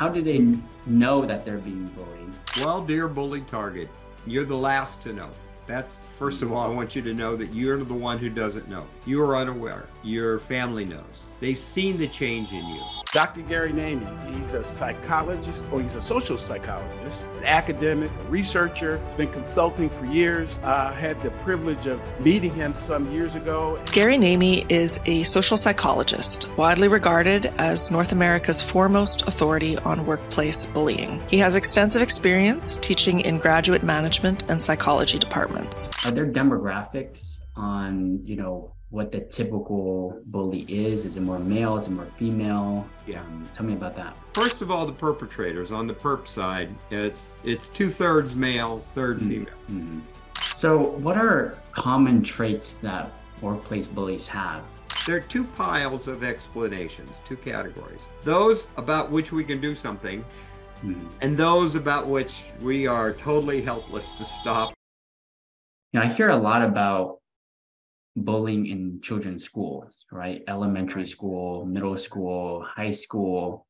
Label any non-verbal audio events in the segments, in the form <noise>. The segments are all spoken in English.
how do they know that they're being bullied? Well, dear bully target, you're the last to know. That's first of all, I want you to know that you're the one who doesn't know. You are unaware. Your family knows. They've seen the change in you. Dr. Gary Namie, he's a psychologist or he's a social psychologist, an academic, a researcher. He's been consulting for years. I had the privilege of meeting him some years ago. Gary Namie is a social psychologist, widely regarded as North America's foremost authority on workplace bullying. He has extensive experience teaching in graduate management and psychology departments. Uh, Are there demographics on, you know, what the typical bully is? Is it more male? Is it more female? Yeah. Um, tell me about that. First of all, the perpetrators on the perp side, it's it's two thirds male, 3rd Mm. female. hmm So, what are common traits that workplace bullies have? There are two piles of explanations, two categories. Those about which we can do something, Mhm. and those about which we are totally helpless to stop. You know, I hear a lot about bullying in children's schools, right? Elementary school, middle school, high school.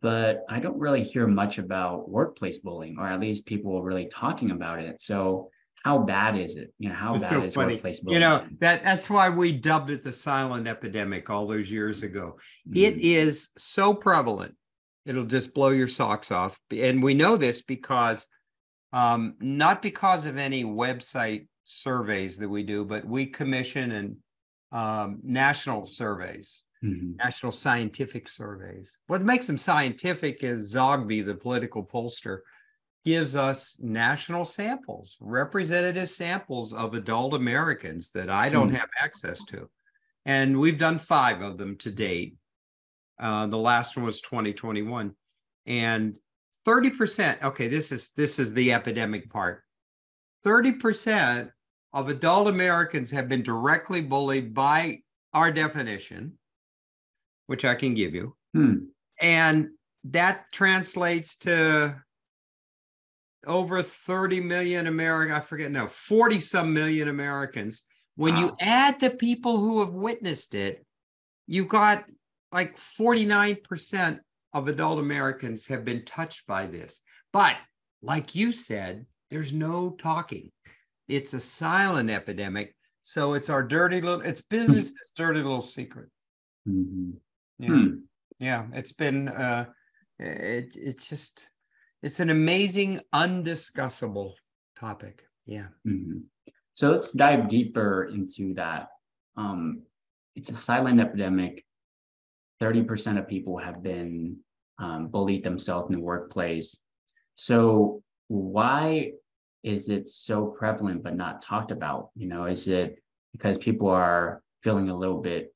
But I don't really hear much about workplace bullying, or at least people really talking about it. So, how bad is it? You know, how It's bad so is funny. workplace bullying? You know that that's why we dubbed it the silent epidemic all those years ago. It Mhm. is so prevalent, it'll just blow your socks off. And we know this because, um, not because of any website surveys that we do, but we commission and um, national surveys, Mhm. national scientific surveys. What makes them scientific is Zogby, the political pollster, gives us national samples, representative samples of adult Americans that I don't Hmm. have access to. And we've done five of them to date. Uh, the last one was 2021. And 30%, okay, this is this is the epidemic part. 30% of adult Americans have been directly bullied by our definition, which I can give you. Hmm. And that translates to over 30 million American, I forget now, 40 some million Americans. When you add the people who have witnessed it, you've got like 49% of adult Americans have been touched by this. But like you said, there's no talking. It's a silent epidemic. So it's our dirty little, it's business's dirty little secret. Mhm. Yeah. Hmm. Yeah, it's been uh it it's just it's an amazing undiscussable topic. Yeah. Mhm. So let's dive deeper into that. Um, it's a silent epidemic. 30% of people have been um, bullied themselves in the workplace. So why is it so prevalent but not talked about? You know, is it because people are feeling a little bit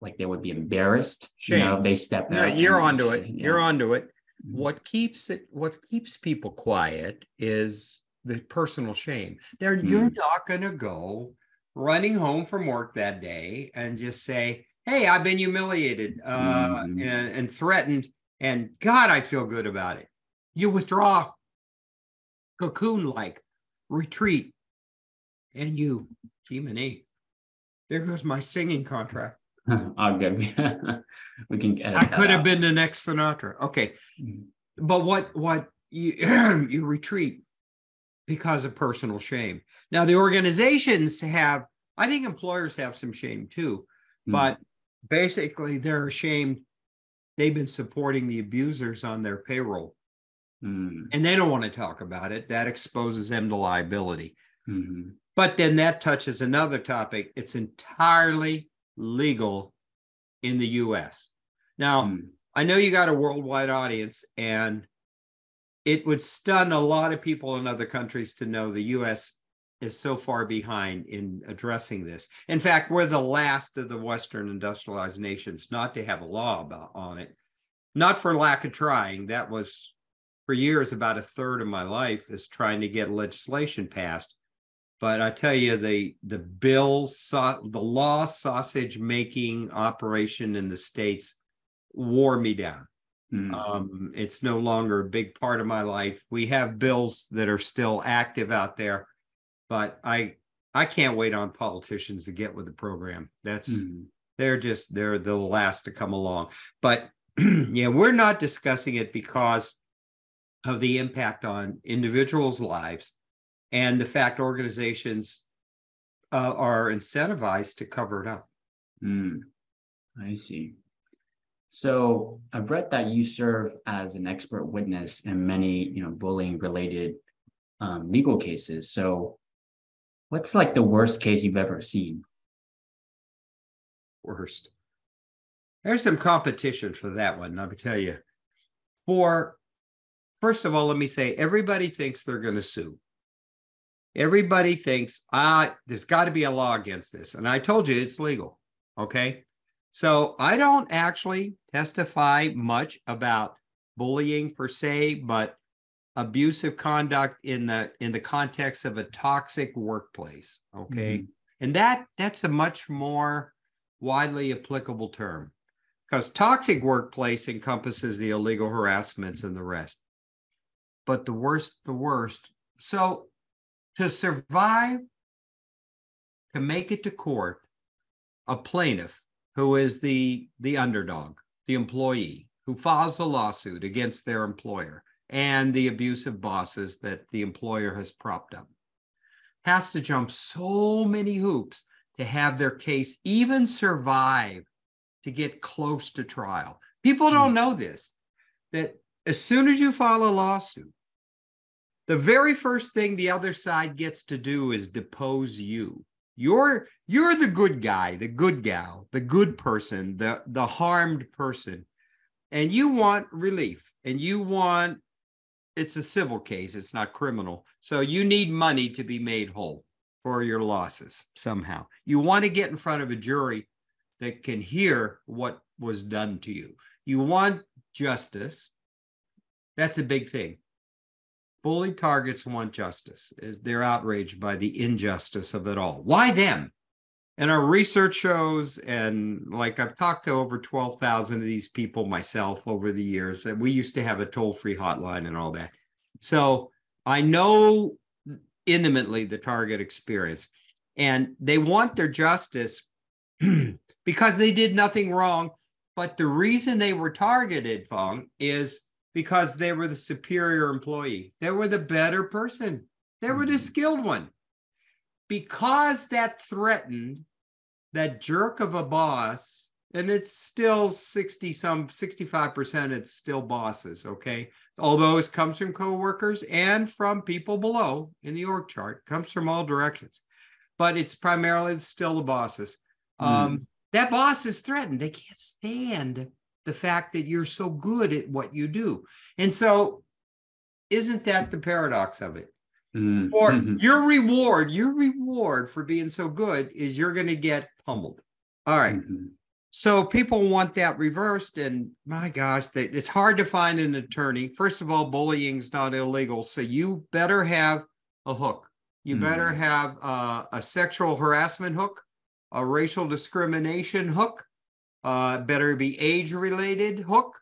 like they would be embarrassed? You know, Shame. they step No, out. you're onto it. You're onto it. Mhm. What keeps it what keeps people quiet is the personal shame. They're you're not gonna go running home from work that day and just say, Hey, I've been humiliated uh Mhm. and, and threatened, and God, I feel good about it. You withdraw cocoon like retreat, and you, Jiminy, there goes my singing contract. <laughs> oh, good. <laughs> we can I could have out. been the next Sinatra. Okay. Mhm. But what what you <clears throat> you retreat because of personal shame. Now the organizations have, I think employers have some shame too, Hmm. but basically they're ashamed they've been supporting the abusers on their payroll Mm, and they don't want to talk about it. That exposes them to liability. mhm. But then that touches another topic. It's entirely legal in the US. Now, Mm. I know you got a worldwide audience, and it would stun a lot of people in other countries to know the US is so far behind in addressing this. In fact, we're the last of the Western industrialized nations not to have a law about on it. Not for lack of trying. That was for years about a third of my life is trying to get legislation passed. But I tell you, the the bill, sau- the law sausage making operation in the states wore me down. Mm. Um, it's no longer a big part of my life. We have bills that are still active out there, but I I can't wait on politicians to get with the program. That's Mm. they're just they're the last to come along. But <clears throat> yeah, we're not discussing it because of the impact on individuals' lives and the fact organizations uh, are incentivized to cover it up. Mm, I see. So I've read that you serve as an expert witness in many, you know, bullying related um, legal cases. So what's like the worst case you've ever seen? Worst. There's some competition for that one. Let me tell you. For first of all, let me say everybody thinks they're going to sue. Everybody thinks, ah, there's got to be a law against this. And I told you it's legal. Okay. So I don't actually testify much about bullying per se, but abusive conduct in the in the context of a toxic workplace. Okay. Mm-hmm. And that that's a much more widely applicable term because toxic workplace encompasses the illegal harassments and the rest. But the worst, the worst. So to survive, to make it to court, a plaintiff who is the, the underdog, the employee who files a lawsuit against their employer and the abusive bosses that the employer has propped up has to jump so many hoops to have their case even survive to get close to trial. People don't hmm. know this that as soon as you file a lawsuit, the very first thing the other side gets to do is depose you. You're you're the good guy, the good gal, the good person, the the harmed person. And you want relief and you want it's a civil case, it's not criminal. So you need money to be made whole for your losses somehow. You want to get in front of a jury that can hear what was done to you. You want justice. That's a big thing. Bully targets want justice, is they're outraged by the injustice of it all. Why them? And our research shows, and like I've talked to over 12,000 of these people myself over the years, that we used to have a toll free hotline and all that. So I know intimately the target experience, and they want their justice <clears throat> because they did nothing wrong. But the reason they were targeted, Phong, is because they were the superior employee. They were the better person. They were the mm-hmm. skilled one. Because that threatened that jerk of a boss, and it's still 60 some 65% it's still bosses, okay? Although it comes from coworkers and from people below in the org chart, comes from all directions. But it's primarily still the bosses. Mm. Um, that boss is threatened. They can't stand the fact that you're so good at what you do. And so, isn't that the paradox of it? Mm-hmm. Or your reward, your reward for being so good is you're going to get pummeled. All right. mm-hmm. So people want that reversed, and my gosh, they, it's hard to find an attorney. First of all, bullying is not illegal, so you better have a hook. You mm-hmm. better have uh, a sexual harassment hook a racial discrimination hook, uh, better be age related hook,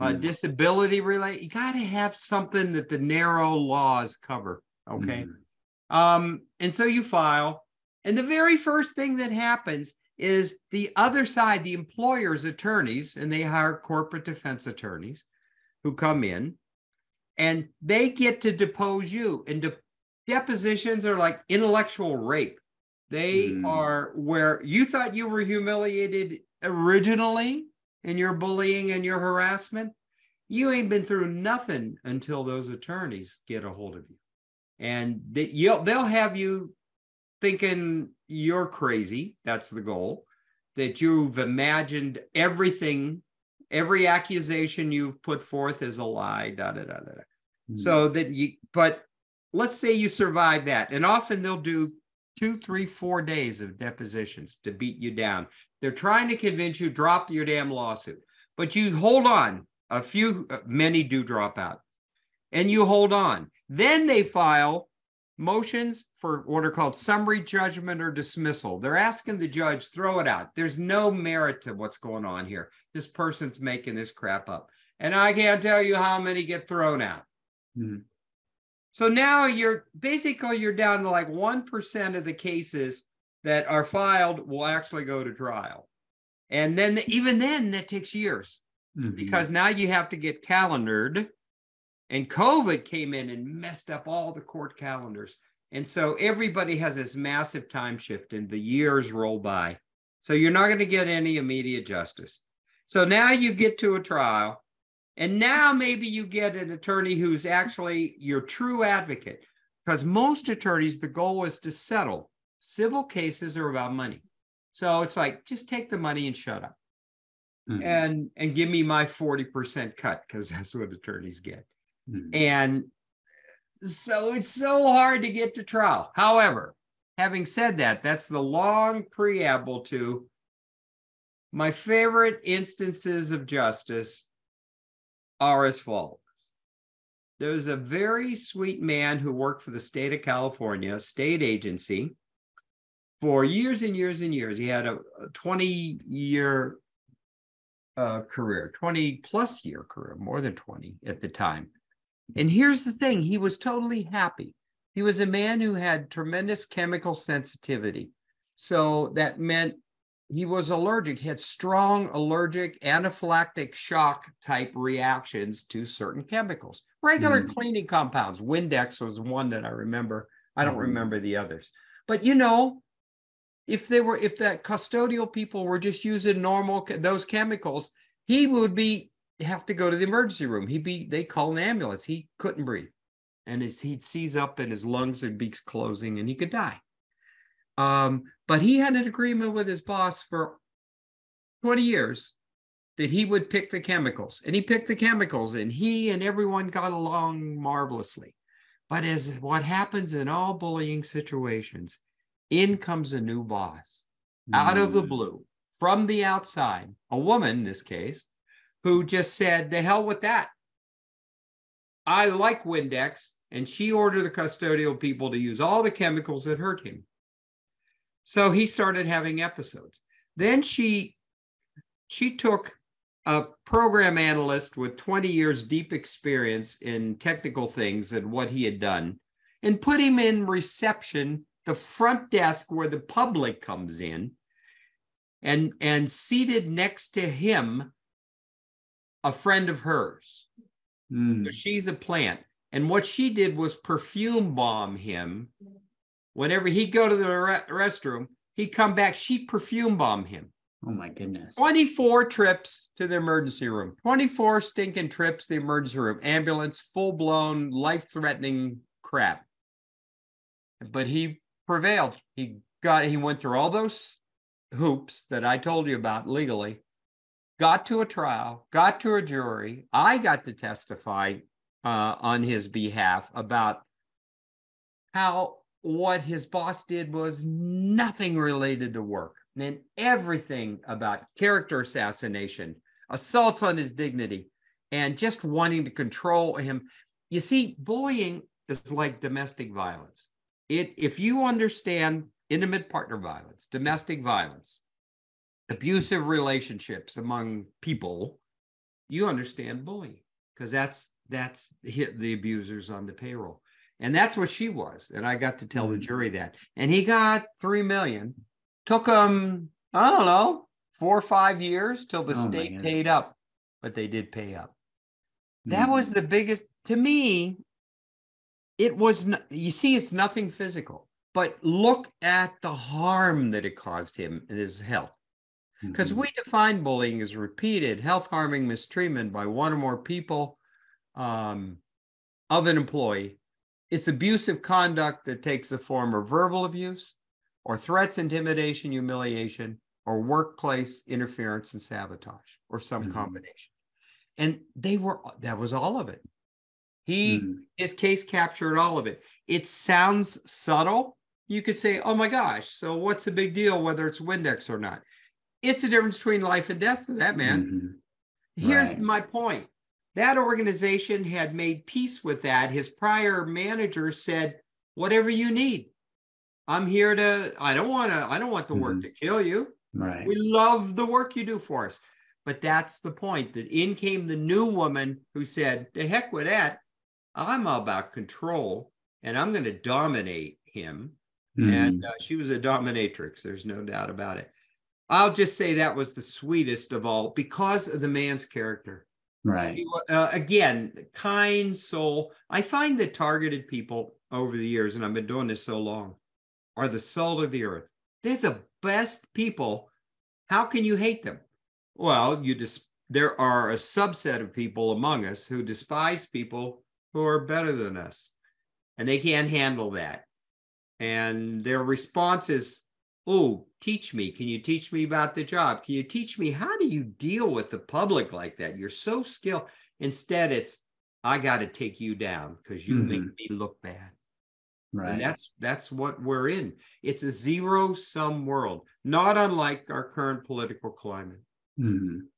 a mm. disability related. You got to have something that the narrow laws cover. Okay. Mm. Um, and so you file, and the very first thing that happens is the other side, the employer's attorneys, and they hire corporate defense attorneys who come in and they get to depose you. And de- depositions are like intellectual rape. They mm. are where you thought you were humiliated originally in your bullying and your harassment. You ain't been through nothing until those attorneys get a hold of you. And they, you'll, they'll have you thinking you're crazy. That's the goal. That you've imagined everything, every accusation you've put forth is a lie, da da da da. Mm. So that you, but let's say you survive that. And often they'll do two, three, four days of depositions to beat you down. They're trying to convince you drop your damn lawsuit, but you hold on. A few, uh, many do drop out, and you hold on. Then they file motions for what are called summary judgment or dismissal. They're asking the judge throw it out. There's no merit to what's going on here. This person's making this crap up, and I can't tell you how many get thrown out. Mm-hmm. So now you're basically you're down to like 1% of the cases that are filed will actually go to trial. And then even then that takes years. Mhm. because now you have to get calendared. And COVID came in and messed up all the court calendars. And so everybody has this massive time shift and the years roll by. So you're not going to get any immediate justice. So now you get to a trial. And now maybe you get an attorney who's actually your true advocate. Because most attorneys, the goal is to settle. Civil cases are about money. So it's like, just take the money and shut up Mhm. and and give me my 40% cut because <laughs> that's what attorneys get Mhm. and so it's so hard to get to trial however having said that that's the long preamble to my favorite instances of justice are as follows there's a very sweet man who worked for the state of california state agency for years and years and years he had a 20 year uh, career, 20 plus year career, more than 20 at the time. And here's the thing he was totally happy. He was a man who had tremendous chemical sensitivity. So that meant he was allergic, he had strong allergic anaphylactic shock type reactions to certain chemicals, regular Mm. cleaning compounds. Windex was one that I remember. I don't Mhm. remember the others. But you know, if they were if that custodial people were just using normal those chemicals he would be have to go to the emergency room. He'd be they call an ambulance. He couldn't breathe. And his, he'd seize up and his lungs would be closing and he could die. Um, but he had an agreement with his boss for 20 years that he would pick the chemicals. And he picked the chemicals and he and everyone got along marvelously. But as what happens in all bullying situations in comes a new boss out of the Mm. blue from the outside, a woman in this case, who just said, the hell with that. I like Windex. And she ordered the custodial people to use all the chemicals that hurt him. So he started having episodes. Then she she took a program analyst with 20 years deep experience in technical things and what he had done and put him in reception the front desk where the public comes in and and seated next to him a friend of hers. Mm. so she's a plant. And what she did was perfume bomb him. Whenever he'd go to the re- restroom he'd come back she perfume bomb him. Oh my goodness. 24 trips to the emergency room. 24 stinking trips to the emergency room. Ambulance full-blown life-threatening crap. But he prevailed he got he went through all those hoops that i told you about legally got to a trial got to a jury i got to testify uh, on his behalf about how what his boss did was nothing related to work and everything about character assassination, assaults on his dignity, and just wanting to control him. You see, bullying is like domestic violence. It if you understand intimate partner violence, domestic violence, abusive relationships among people, you understand bullying because that's that's hit the abusers on the payroll. And that's what she was. And I got to tell the Mhm. jury that. And he got three million. Took him, I don't know, four or five years till the Oh state paid up, but they did pay up. That Mm. was the biggest to me. It was, n- you see, it's nothing physical, but look at the harm that it caused him in his health. Because Mhm. we define bullying as repeated health harming mistreatment by one or more people um, of an employee. It's abusive conduct that takes the form of verbal abuse or threats, intimidation, humiliation, or workplace interference and sabotage, or some Mhm. combination. And they were, that was all of it. He, Mm. his case captured all of it. It sounds subtle. You could say, oh my gosh, so what's the big deal whether it's Windex or not? It's the difference between life and death for that man. Mhm. Here's Right. my point. That organization had made peace with that. His prior manager said, whatever you need. I'm here to, I don't want to, I don't want the work Mhm. to kill you. Right. We love the work you do for us. But that's the point that in came the new woman who said, the heck with that. I'm all about control and I'm going to dominate him. Mhm. And uh, she was a dominatrix. There's no doubt about it. I'll just say that was the sweetest of all because of the man's character. Right. He uh, again, kind soul. I find that targeted people over the years, and I've been doing this so long, are the salt of the earth. They're the best people. How can you hate them? Well, you just there are a subset of people among us who despise people who are better than us, and they can't handle that. And their response is, "Oh, teach me. Can you teach me about the job? Can you teach me how do you deal with the public like that? You're so skilled." Instead, it's, "I got to take you down because you make me look bad." Right. And that's that's what we're in. It's a zero sum world, not unlike our current political climate. Mhm.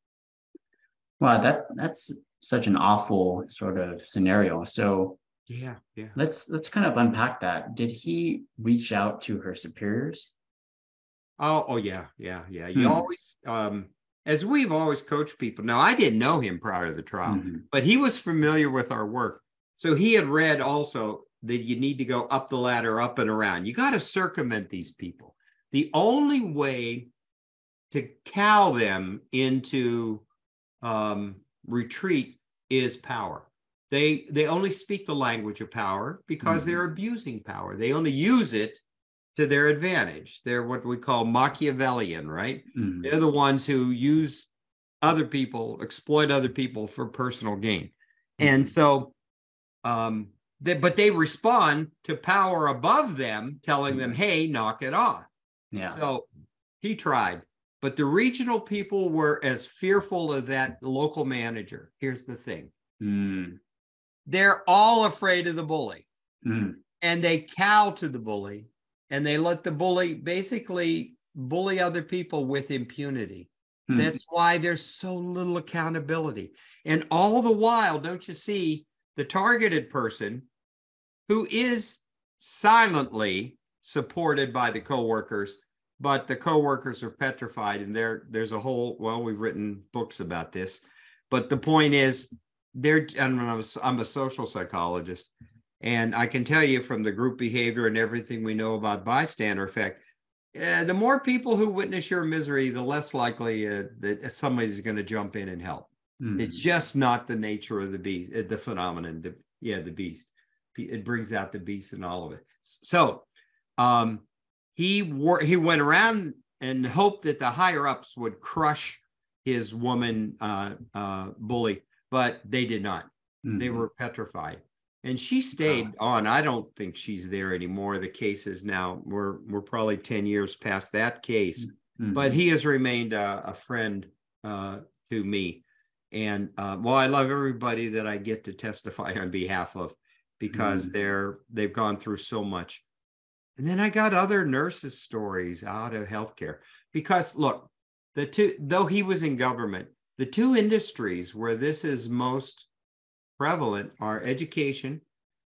Wow, that that's such an awful sort of scenario. So Yeah, yeah. let's let's kind of unpack that. Did he reach out to her superiors? Oh, oh yeah, yeah, yeah. You Hmm. always um as we've always coached people. Now I didn't know him prior to the trial, Mhm. but he was familiar with our work. So he had read also that you need to go up the ladder, up and around. You got to circumvent these people. The only way to cow them into um, retreat is power. They they only speak the language of power because Mhm. they're abusing power. They only use it to their advantage. They're what we call Machiavellian, right? Mhm. They're the ones who use other people, exploit other people for personal gain. And so, um, they, but they respond to power above them, telling them, hey, knock it off. Yeah. So he tried, but the regional people were as fearful of that local manager. Here's the thing Mm, they're all afraid of the bully mm, and they cow to the bully and they let the bully basically bully other people with impunity. mm. That's why there's so little accountability. And all the while, don't you see the targeted person who is silently supported by the coworkers, but the coworkers are petrified and there there's a whole well, we've written books about this. But the point is they're and I'm a, I'm a social psychologist and I can tell you from the group behavior and everything we know about bystander effect, uh, the more people who witness your misery, the less likely uh, that somebody's going to jump in and help. mm. It's just not the nature of the beast, uh, the phenomenon. The, yeah, the beast. It brings out the beast in all of it. So, um, he wor- he went around and hoped that the higher ups would crush his woman uh, uh, bully, but they did not. They Mhm. were petrified. And she stayed on. I don't think she's there anymore. The case is now we're we're probably 10 years past that case. Mhm. but he has remained a, a friend uh, to me. And uh, well i love everybody that i get to testify on behalf of because Mm. they're they've gone through so much and then i got other nurses stories out of healthcare because look the two though he was in government the two industries where this is most prevalent are education.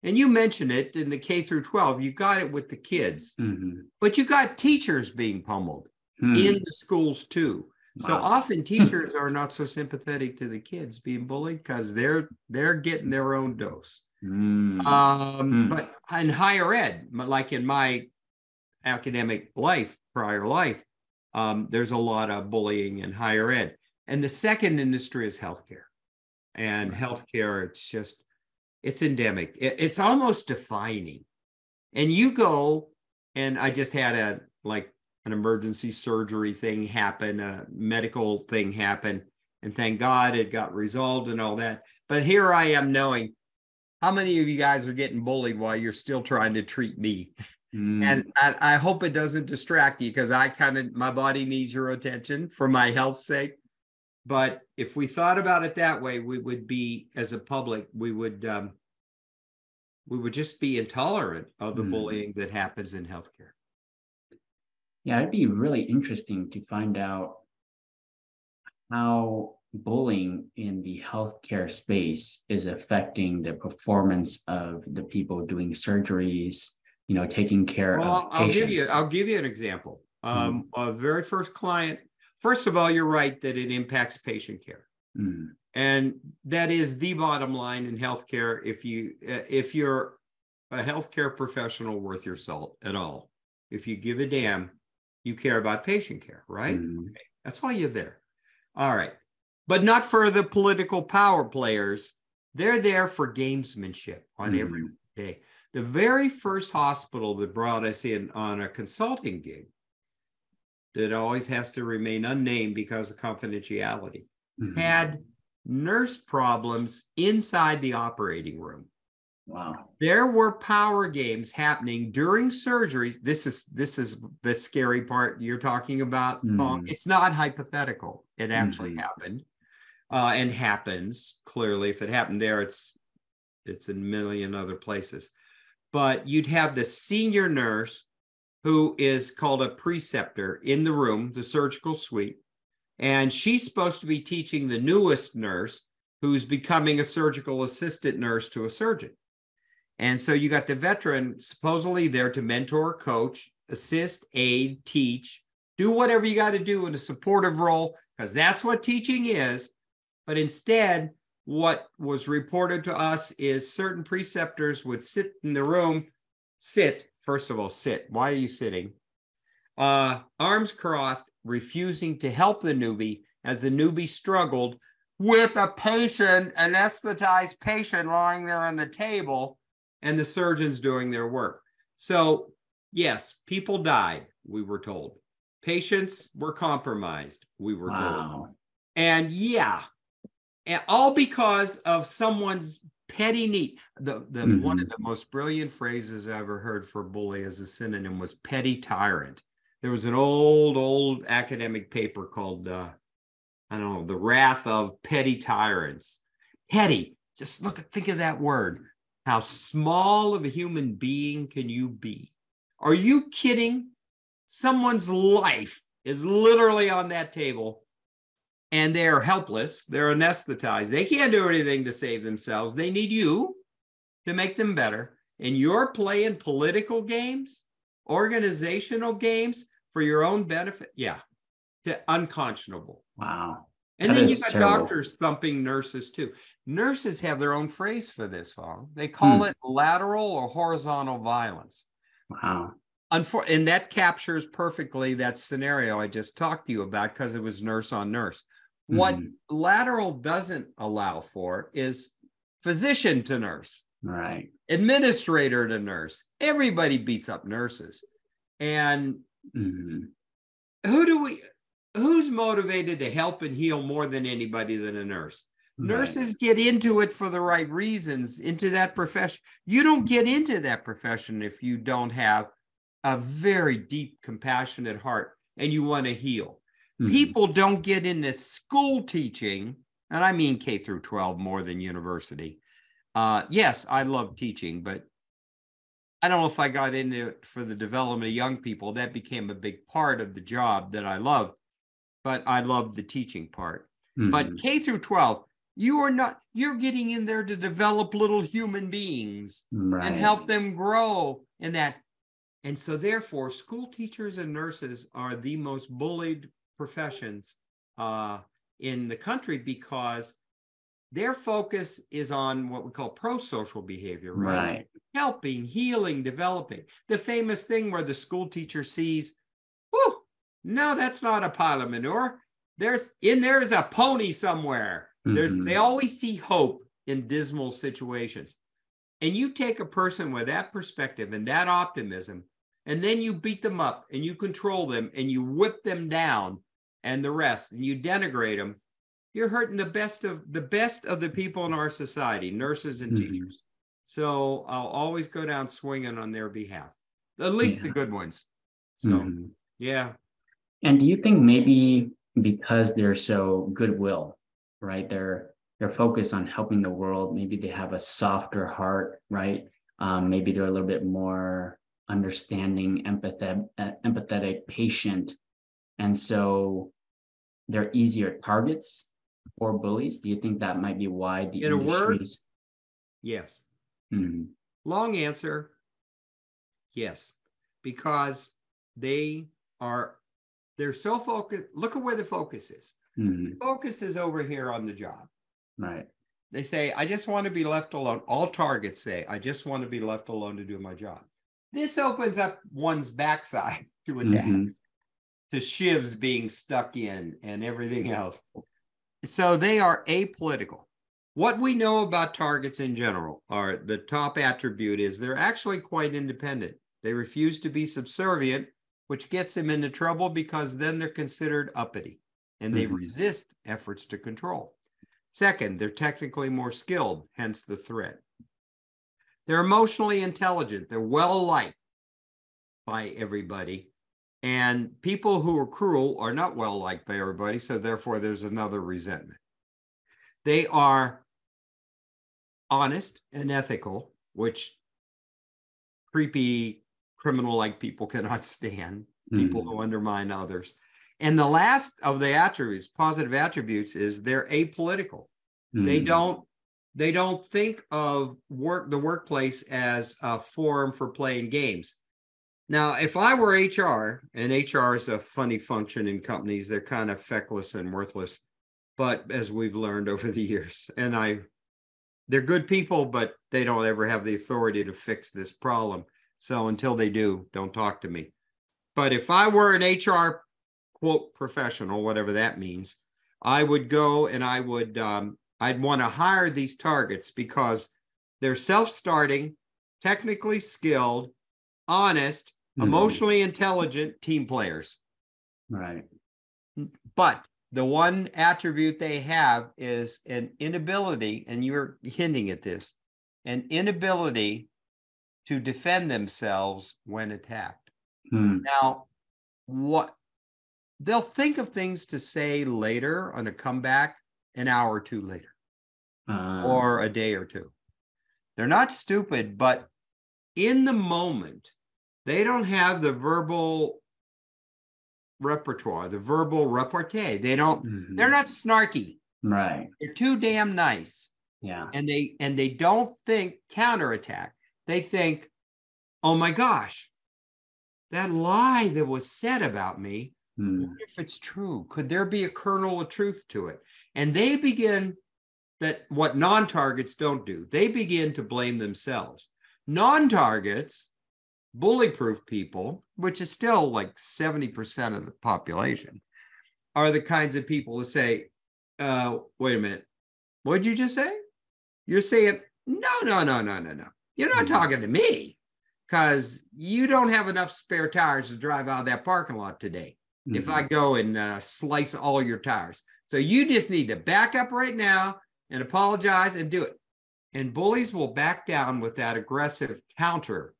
And you mentioned it in the k through 12 you got it with the kids. Mhm. but you got teachers being pummeled Hmm. in the schools too. So often <laughs> teachers are not so sympathetic to the kids being bullied because they're they're getting their own dose Mm. um, Hmm. but in higher ed like in my academic life prior life um, there's a lot of bullying in higher ed. And the second industry is healthcare. And healthcare it's just it's endemic. It- it's almost defining. And you go and i just had a like an emergency surgery thing happen a medical thing happen and thank god it got resolved and all that. But here i am knowing how many of you guys are getting bullied while you're still trying to treat me Mm. and I, I hope it doesn't distract you because I kind of my body needs your attention for my health's sake. But if we thought about it that way, we would be as a public, we would um, we would just be intolerant of the Hmm. bullying that happens in healthcare. Yeah, it'd be really interesting to find out how bullying in the healthcare space is affecting the performance of the people doing surgeries, you know, taking care Well, of I'll, I'll give you. I'll give you an example. Um, a very first client. First of all, you're right that it impacts patient care. Mm, and that is the bottom line in healthcare if you uh, if you're a healthcare professional worth your salt at all if you give a damn You care about patient care, right? Mhm. That's why you're there. All right. But not for the political power players. They're there for gamesmanship on every day. The very first hospital that brought us in on a consulting gig that always has to remain unnamed because of confidentiality Mhm. had nurse problems inside the operating room Wow. there were power games happening during surgeries this is this is the scary part you're talking about Paul. Mhm. it's not hypothetical it actually Mhm. happened uh, and happens clearly. If it happened there it's it's in a million other places. But you'd have the senior nurse who is called a preceptor in the room the surgical suite and she's supposed to be teaching the newest nurse who's becoming a surgical assistant nurse to a surgeon. And so you got the veteran supposedly there to mentor, coach, assist, aid, teach, do whatever you got to do in a supportive role, because that's what teaching is. But instead, what was reported to us is certain preceptors would sit in the room, sit, first of all, sit. Why are you sitting? Uh, arms crossed, refusing to help the newbie as the newbie struggled with a patient, anesthetized patient lying there on the table and the surgeons doing their work. So, yes, people died, we were told. Patients were compromised, we were told. And yeah, and all because of someone's petty need. The, the one of the most brilliant phrases I ever heard for bully as a synonym was petty tyrant. There was an old, old academic paper called uh, I don't know, The Wrath of Petty Tyrants. Petty, just look at think of that word. How small of a human being can you be? Are you kidding? Someone's life is literally on that table and they're helpless. They're anesthetized. They can't do anything to save themselves. They need you to make them better. And you're playing political games, organizational games for your own benefit. Yeah, to unconscionable. Wow. And That then you got terrible. doctors thumping nurses too. Nurses have their own phrase for this, Phong. They call Hmm. it lateral or horizontal violence. Wow. Unfor- and that captures perfectly that scenario I just talked to you about because it was nurse on nurse. What Mhm. lateral doesn't allow for is physician to nurse, Right. administrator to nurse. Everybody beats up nurses. And Mhm. who do we who's motivated to help and heal more than anybody than a nurse? Right. Nurses get into it for the right reasons, into that profession. You don't get into that profession if you don't have a very deep, compassionate heart and you want to heal. Mhm. People don't get into school teaching, and I mean K through 12 more than university. Uh, yes, I love teaching, but I don't know if I got into it for the development of young people. That became a big part of the job that I loved, but I loved the teaching part. But Mhm. K through 12, you are not, you're getting in there to develop little human beings right. and help them grow in that. And so, therefore, school teachers and nurses are the most bullied professions uh, in the country because their focus is on what we call pro social behavior, right? Right. Helping, healing, developing. The famous thing where the school teacher sees, whoo, no, that's not a pile of manure. There's in there is a pony somewhere. There's Mhm. they always see hope in dismal situations. And you take a person with that perspective and that optimism, and then you beat them up and you control them and you whip them down and the rest, and you denigrate them, you're hurting the best of the best of the people in our society, nurses and Mhm. teachers. So I'll always go down swinging on their behalf, at least the good ones. So Mhm. yeah, And do you think maybe because they're so goodwill, right? They're they're focused on helping the world. Maybe they have a softer heart, right? Um, maybe they're a little bit more understanding, empathetic, empathetic, patient, and so they're easier targets for bullies. Do you think that might be why the In a word? yes. Mhm. Long answer yes, because they are they're so focused. Look at where the focus is. Mhm. Focus is over here on the job. Right. They say, I just want to be left alone. All targets say, I just want to be left alone to do my job. This opens up one's backside <laughs> to attacks. Mhm. To shivs being stuck in and everything else. So they are apolitical. What we know about targets in general are the top attribute is they're actually quite independent. They refuse to be subservient, which gets them into trouble because then they're considered uppity and they Mhm. resist efforts to control. Second, they're technically more skilled, hence the threat. They're emotionally intelligent, they're well liked by everybody. And people who are cruel are not well liked by everybody, so therefore there's another resentment. They are honest and ethical, which creepy criminal like people <laughs> cannot stand, people Mhm. who undermine others. And the last of the attributes, positive attributes, is they're apolitical. They Mhm. don't they don't think of work the workplace as a forum for playing games. Now, if I were HR, and HR is a funny function in companies, they're kind of feckless and worthless, but as we've learned over the years, and I they're good people, but they don't ever have the authority to fix this problem. So until they do, don't talk to me. But if I were an HR quote professional, whatever that means, I would go and I would um, I'd want to hire these targets because they're self-starting, technically skilled, honest. Emotionally intelligent team players. Right. But the one attribute they have is an inability, and you're hinting at this, an inability to defend themselves when attacked. Hmm. Now, what they'll think of things to say later on a comeback an hour or two later Uh, or a day or two. They're not stupid, but in the moment, they don't have the verbal repertoire, the verbal repartee. They don't, mhm. they're not snarky. right. They're too damn nice. Yeah. And they and they don't think counterattack. They think, oh my gosh, that lie that was said about me, what if it's true? Could there be a kernel of truth to it? And they begin that what non targets don't do, they begin to blame themselves. Non targets, bully proof people, which is still like 70% of the population, are the kinds of people to say, uh, wait a minute, what did you just say? You're saying, no, no, no, no, no, no. You're not Mhm. talking to me because you don't have enough spare tires to drive out of that parking lot today if Mhm. I go and uh, slice all your tires. So you just need to back up right now and apologize and do it. And bullies will back down with that aggressive counter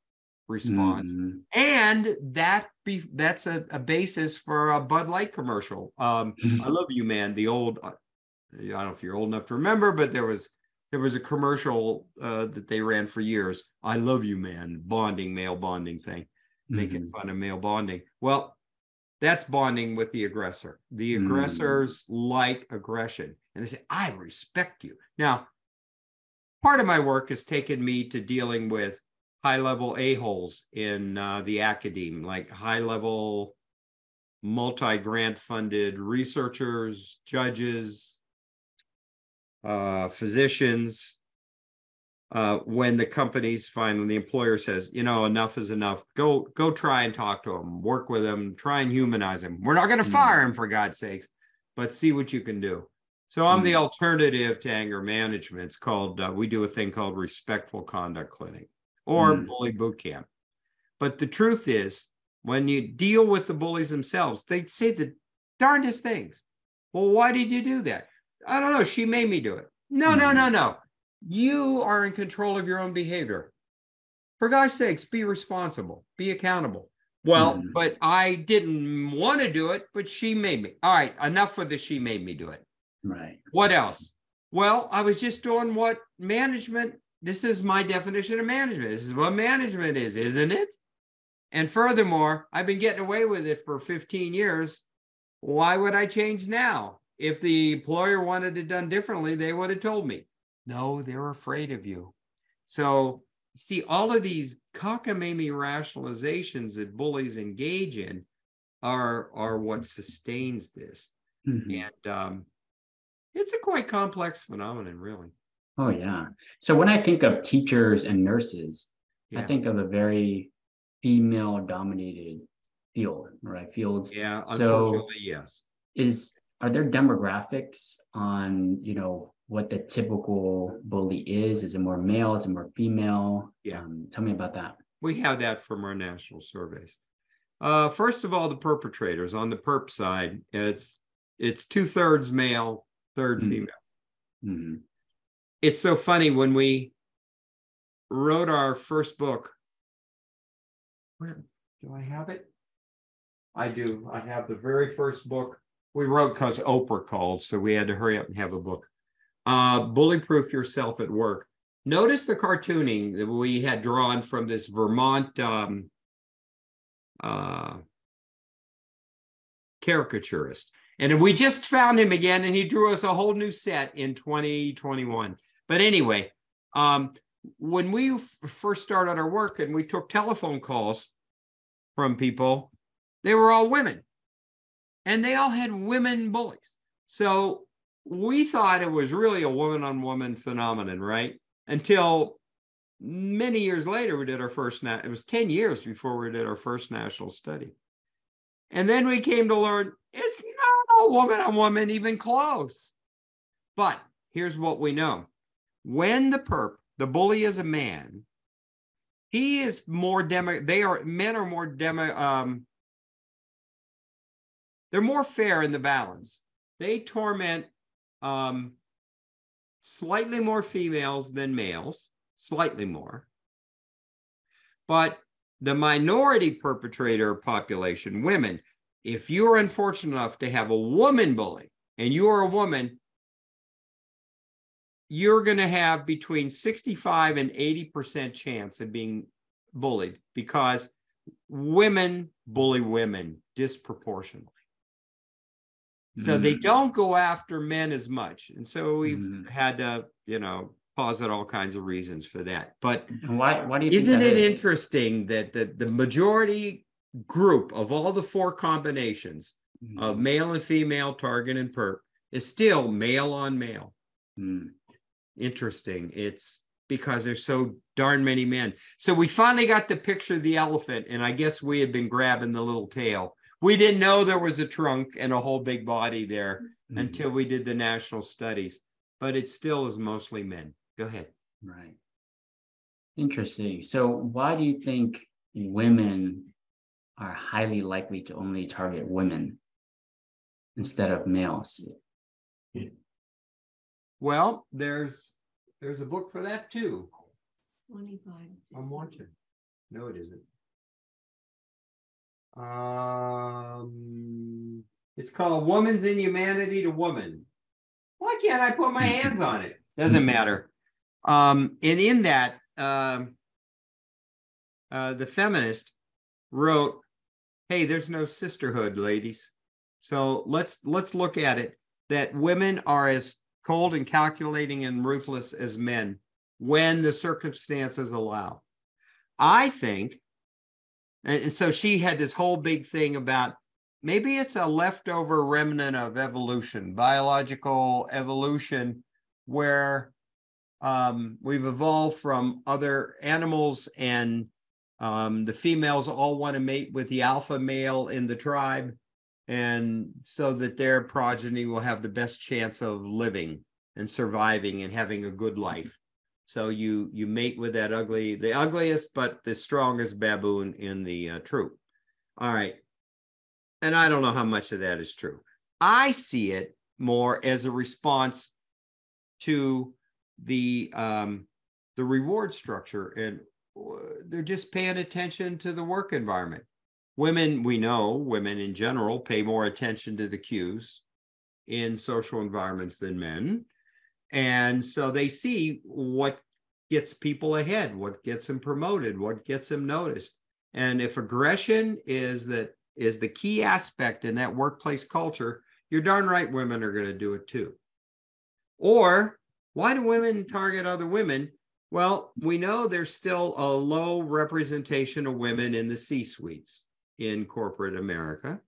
response. Mhm. And that be that's a, a basis for a Bud Light commercial. Um, I love you, man. The old uh, I don't know if you're old enough to remember, but there was there was a commercial uh, that they ran for years. I love you, man. Bonding, male bonding thing making Mhm. fun of male bonding. Well, that's bonding with the aggressor. The Mm. aggressors like aggression and they say, I respect you. Now, part of my work has taken me to dealing with high level a-holes in uh, the academe, like high level multi grant funded researchers, judges, uh, physicians, uh, when the companies finally the employer says, you know, enough is enough. Go go try and talk to them, work with them, try and humanize them. We're not going to Mhm. fire him for God's sakes, but see what you can do. So I'm the Mhm. alternative to anger management. It's called uh, we do a thing called respectful conduct clinic or Mm. bully boot camp. But the truth is, when you deal with the bullies themselves, they say the darndest things. Well, why did you do that? I don't know. She made me do it. No, no, Mhm. no, no. You are in control of your own behavior. For God's sakes, be responsible, be accountable. Well, Mhm. but I didn't want to do it, but she made me. All right, enough for the she made me do it. Right. What else? Well, I was just doing what management, this is my definition of management. This is what management is, isn't it? And furthermore, I've been getting away with it for 15 years. Why would I change now? If the employer wanted it done differently, they would have told me. No, they're afraid of you. So, see, all of these cockamamie rationalizations that bullies engage in are, are what sustains this. Mhm. And um, it's a quite complex phenomenon, really. Oh yeah. So when I think of teachers and nurses, I think of a very female dominated field, right? Fields. Yeah, So- yes. Is are there demographics on you know what the typical bully is? Is it more male? Is it more female? Yeah. Um, tell me about that. We have that from our national surveys. Uh, first of all, the perpetrators on the perp side, it's it's two thirds male, third Mm. female. Mhm. It's so funny when we wrote our first book. Where do I have it? I do. I have the very first book we wrote because Oprah called, so we had to hurry up and have a book. Uh, Bully Proof Yourself at Work. Notice the cartooning that we had drawn from this Vermont um, uh, caricaturist. And we just found him again, and he drew us a whole new set in 2021. But anyway, um, when we first started our work and we took telephone calls from people, they were all women. And they all had women bullies. So we thought it was really a woman on woman phenomenon, right? Until many years later, we did our first, na- it was 10 years before we did our first national study. And then we came to learn it's not a woman on woman even close. But here's what we know when the perp, the bully is a man, he is more demo, they are, men are more demo, um, they're more fair in the balance. They torment um, slightly more females than males, slightly more. But the minority perpetrator population, women, if you're unfortunate enough to have a woman bully and you are a woman, you're going to have between 65 and 80% chance of being bullied because women bully women disproportionately. So they Mhm. don't go after men as much. And so we've Mhm. had to, you know, posit all kinds of reasons for that. But why why do you think isn't it is? interesting that the, the majority group of all the four combinations Mhm. of male and female, target and perp is still male on male? Interesting. It's because there's so darn many men. So we finally got the picture of the elephant, and I guess we had been grabbing the little tail. We didn't know there was a trunk and a whole big body there Mhm. until we did the national studies, but it still is mostly men. Go ahead. Right. Interesting. So why do you think women are highly likely to only target women instead of males? Well, there's there's a book for that too. Twenty-five. I'm watching. No, it isn't. Um, it's called Woman's Inhumanity to Woman. Why can't I put my hands on it? Doesn't matter. Um, and in that, um, uh, the feminist wrote, "Hey, there's no sisterhood, ladies. So let's let's look at it. That women are as cold and calculating and ruthless as men when the circumstances allow." I think, and, so she had this whole big thing about maybe it's a leftover remnant of evolution, biological evolution, where um, we've evolved from other animals and um, the females all want to mate with the alpha male in the tribe and so that their progeny will have the best chance of living and surviving and having a good life. So you you mate with that ugly the ugliest but the strongest baboon in the uh, troop. All right. And i don't know how much of that is true. I see it more as a response to the um the reward structure and uh, they're just paying attention to the work environment women we know women in general pay more attention to the cues in social environments than men. And so they see what gets people ahead what gets them promoted what gets them noticed. And if aggression is that is the key aspect in that workplace culture you're darn right women are going to do it too. Or why do women target other women? Well we know there's still a low representation of women in the c suites in corporate america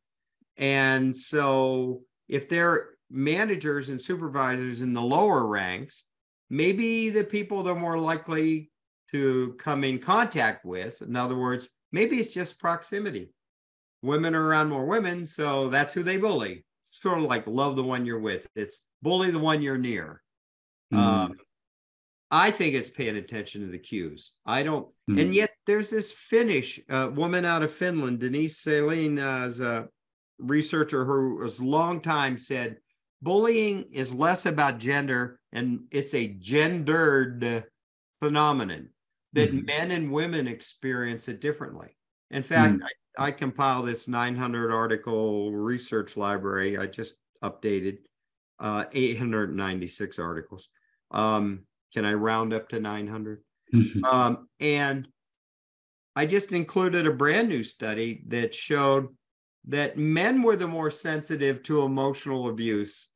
and so if they're managers and supervisors in the lower ranks, maybe the people they're more likely to come in contact with, in other words, maybe it's just proximity. women are around more women, so that's who they bully. Sort of like love the one you're with. It's bully the one you're near. Mm. Um, I think it's paying attention to the cues. I don't, Mm. and yet there's this Finnish uh, woman out of Finland, Denise Salin, uh, is a researcher who has long time said bullying is less about gender and it's a gendered phenomenon that Mhm. men and women experience it differently. In fact, I, I compile this 900 article research library. I just updated uh, 896 articles. Um, can I round up to 900? Mhm. Um, and I just included a brand new study that showed that men were the more sensitive to emotional abuse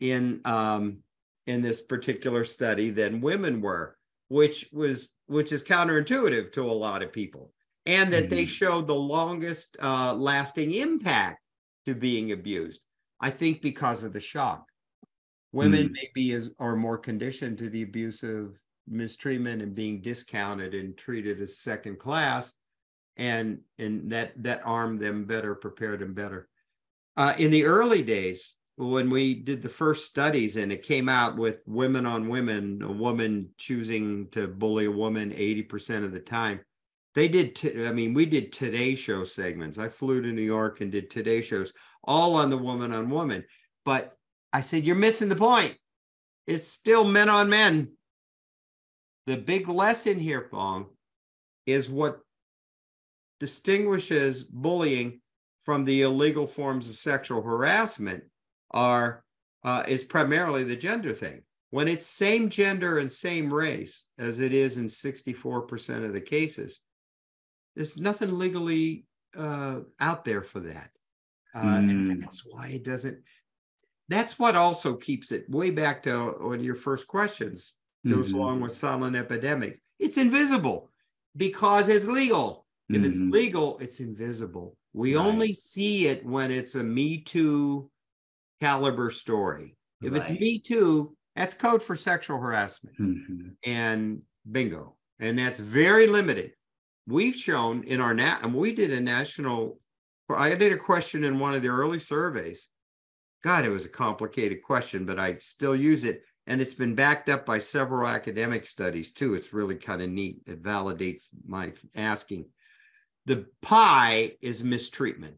in um, in this particular study than women were, which was which is counterintuitive to a lot of people, and that they Mhm. showed the longest uh, lasting impact to being abused. I think because of the shock. Women Mm. maybe is are more conditioned to the abuse of mistreatment and being discounted and treated as second class and and that that armed them better prepared them better. Uh, in the early days when we did the first studies and it came out with women on women a woman choosing to bully a woman 80% of the time they did t- i mean we did today show segments. I flew to new york and did today shows all on the woman on woman. But i said you're missing the point it's still men on men the big lesson here, Phong, is what distinguishes bullying from the illegal forms of sexual harassment are uh, is primarily the gender thing. When it's same gender and same race, as it is in 64% of the cases, there's nothing legally uh, out there for that. Uh, Mm. And that's why it doesn't. That's what also keeps it way back to one of your first questions goes Mhm. along with silent epidemic. It's invisible because it's legal. If it's Mhm. legal, it's invisible. We Right. only see it when it's a Me Too caliber story. If it's Me Too, that's code for sexual harassment Mhm. and bingo. And that's very limited. We've shown in our nat, and we did a national, I did a question in one of the early surveys. God, it was a complicated question, but I still use it. And it's been backed up by several academic studies too. It's really kind of neat. It validates my asking. The pie is mistreatment.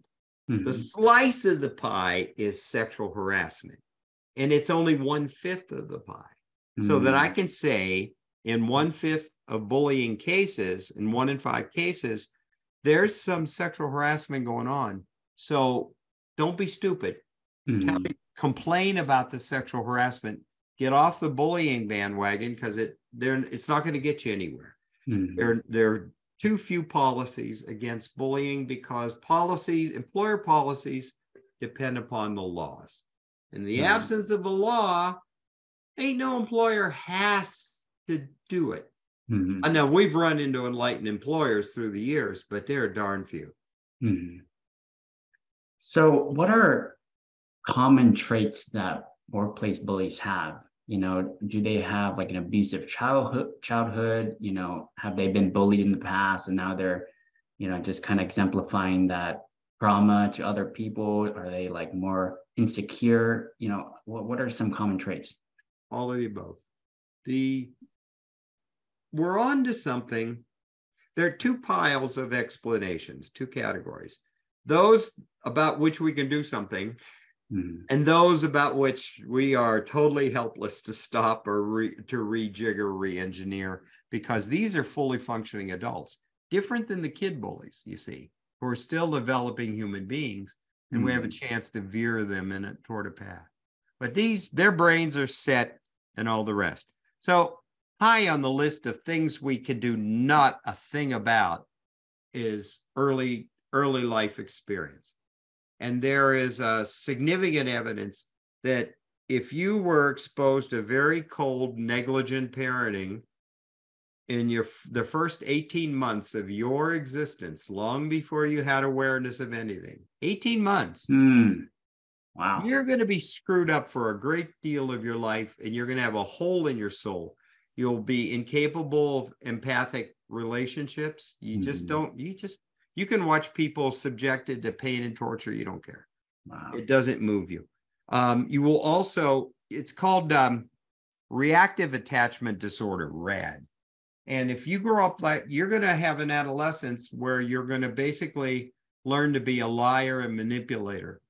The Mhm. slice of the pie is sexual harassment. And it's only one fifth of the pie so that Mm. I can say in one fifth of bullying cases, in one in five cases, there's some sexual harassment going on. So don't be stupid. Tell Mhm. me, complain about the sexual harassment. Get off the bullying bandwagon because it there it's not going to get you anywhere. Mhm. There there are too few policies against bullying because policies, employer policies, depend upon the laws. In the Mhm. absence of a law, ain't no employer has to do it. Mhm. I know we've run into enlightened employers through the years, but they're darn few. Mhm. So, what are common traits that workplace bullies have? You know, do they have like an abusive childhood? Childhood, you know, have they been bullied in the past and now they're, you know, just kind of exemplifying that trauma to other people? Are they like more insecure? You know, what what are some common traits? all of the above. The we're on to something. There are two piles of explanations, two categories. Those about which we can do something, Mhm. and those about which we are totally helpless to stop or re, to rejig or re-engineer, because these are fully functioning adults, different than the kid bullies, you see, who are still developing human beings, and we have a chance to veer them in a, toward a path. But these, their brains are set and all the rest. So high on the list of things we can do not a thing about is early early life experience. And there is a significant evidence that if you were exposed to very cold, negligent parenting in your the first 18 months of your existence, long before you had awareness of anything, 18 months, Hmm. Wow. you're going to be screwed up for a great deal of your life and you're going to have a hole in your soul you'll be incapable of empathic relationships you just Mhm. don't you just You can watch people subjected to pain and torture. You don't care. Wow. It doesn't move you. Um, you will also, it's called um, reactive attachment disorder, RAD. And if you grow up like you're going to have an adolescence where you're going to basically learn to be a liar and manipulator.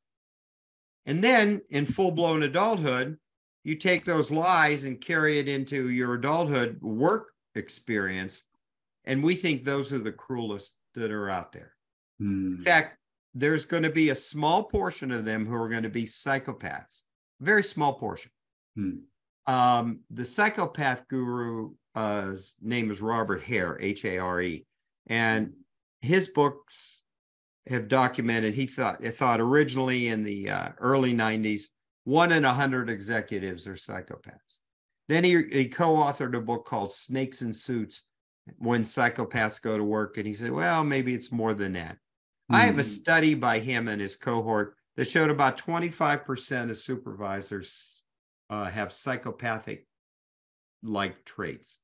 And then in full blown adulthood, you take those lies and carry it into your adulthood work experience. And we think those are the cruelest that are out there. Hmm. In fact, there's going to be a small portion of them who are going to be psychopaths, very small portion. Hmm. Um, the psychopath guru's uh, name is Robert Hare, H A R E, and his books have documented. He thought thought originally in the uh, early '90s, one in a hundred executives are psychopaths. Then he, he co-authored a book called Snakes in Suits when psychopaths go to work, and he said, well, maybe it's more than that. I have a Hmm. study by him and his cohort that showed about 25% of supervisors uh, have psychopathic like traits.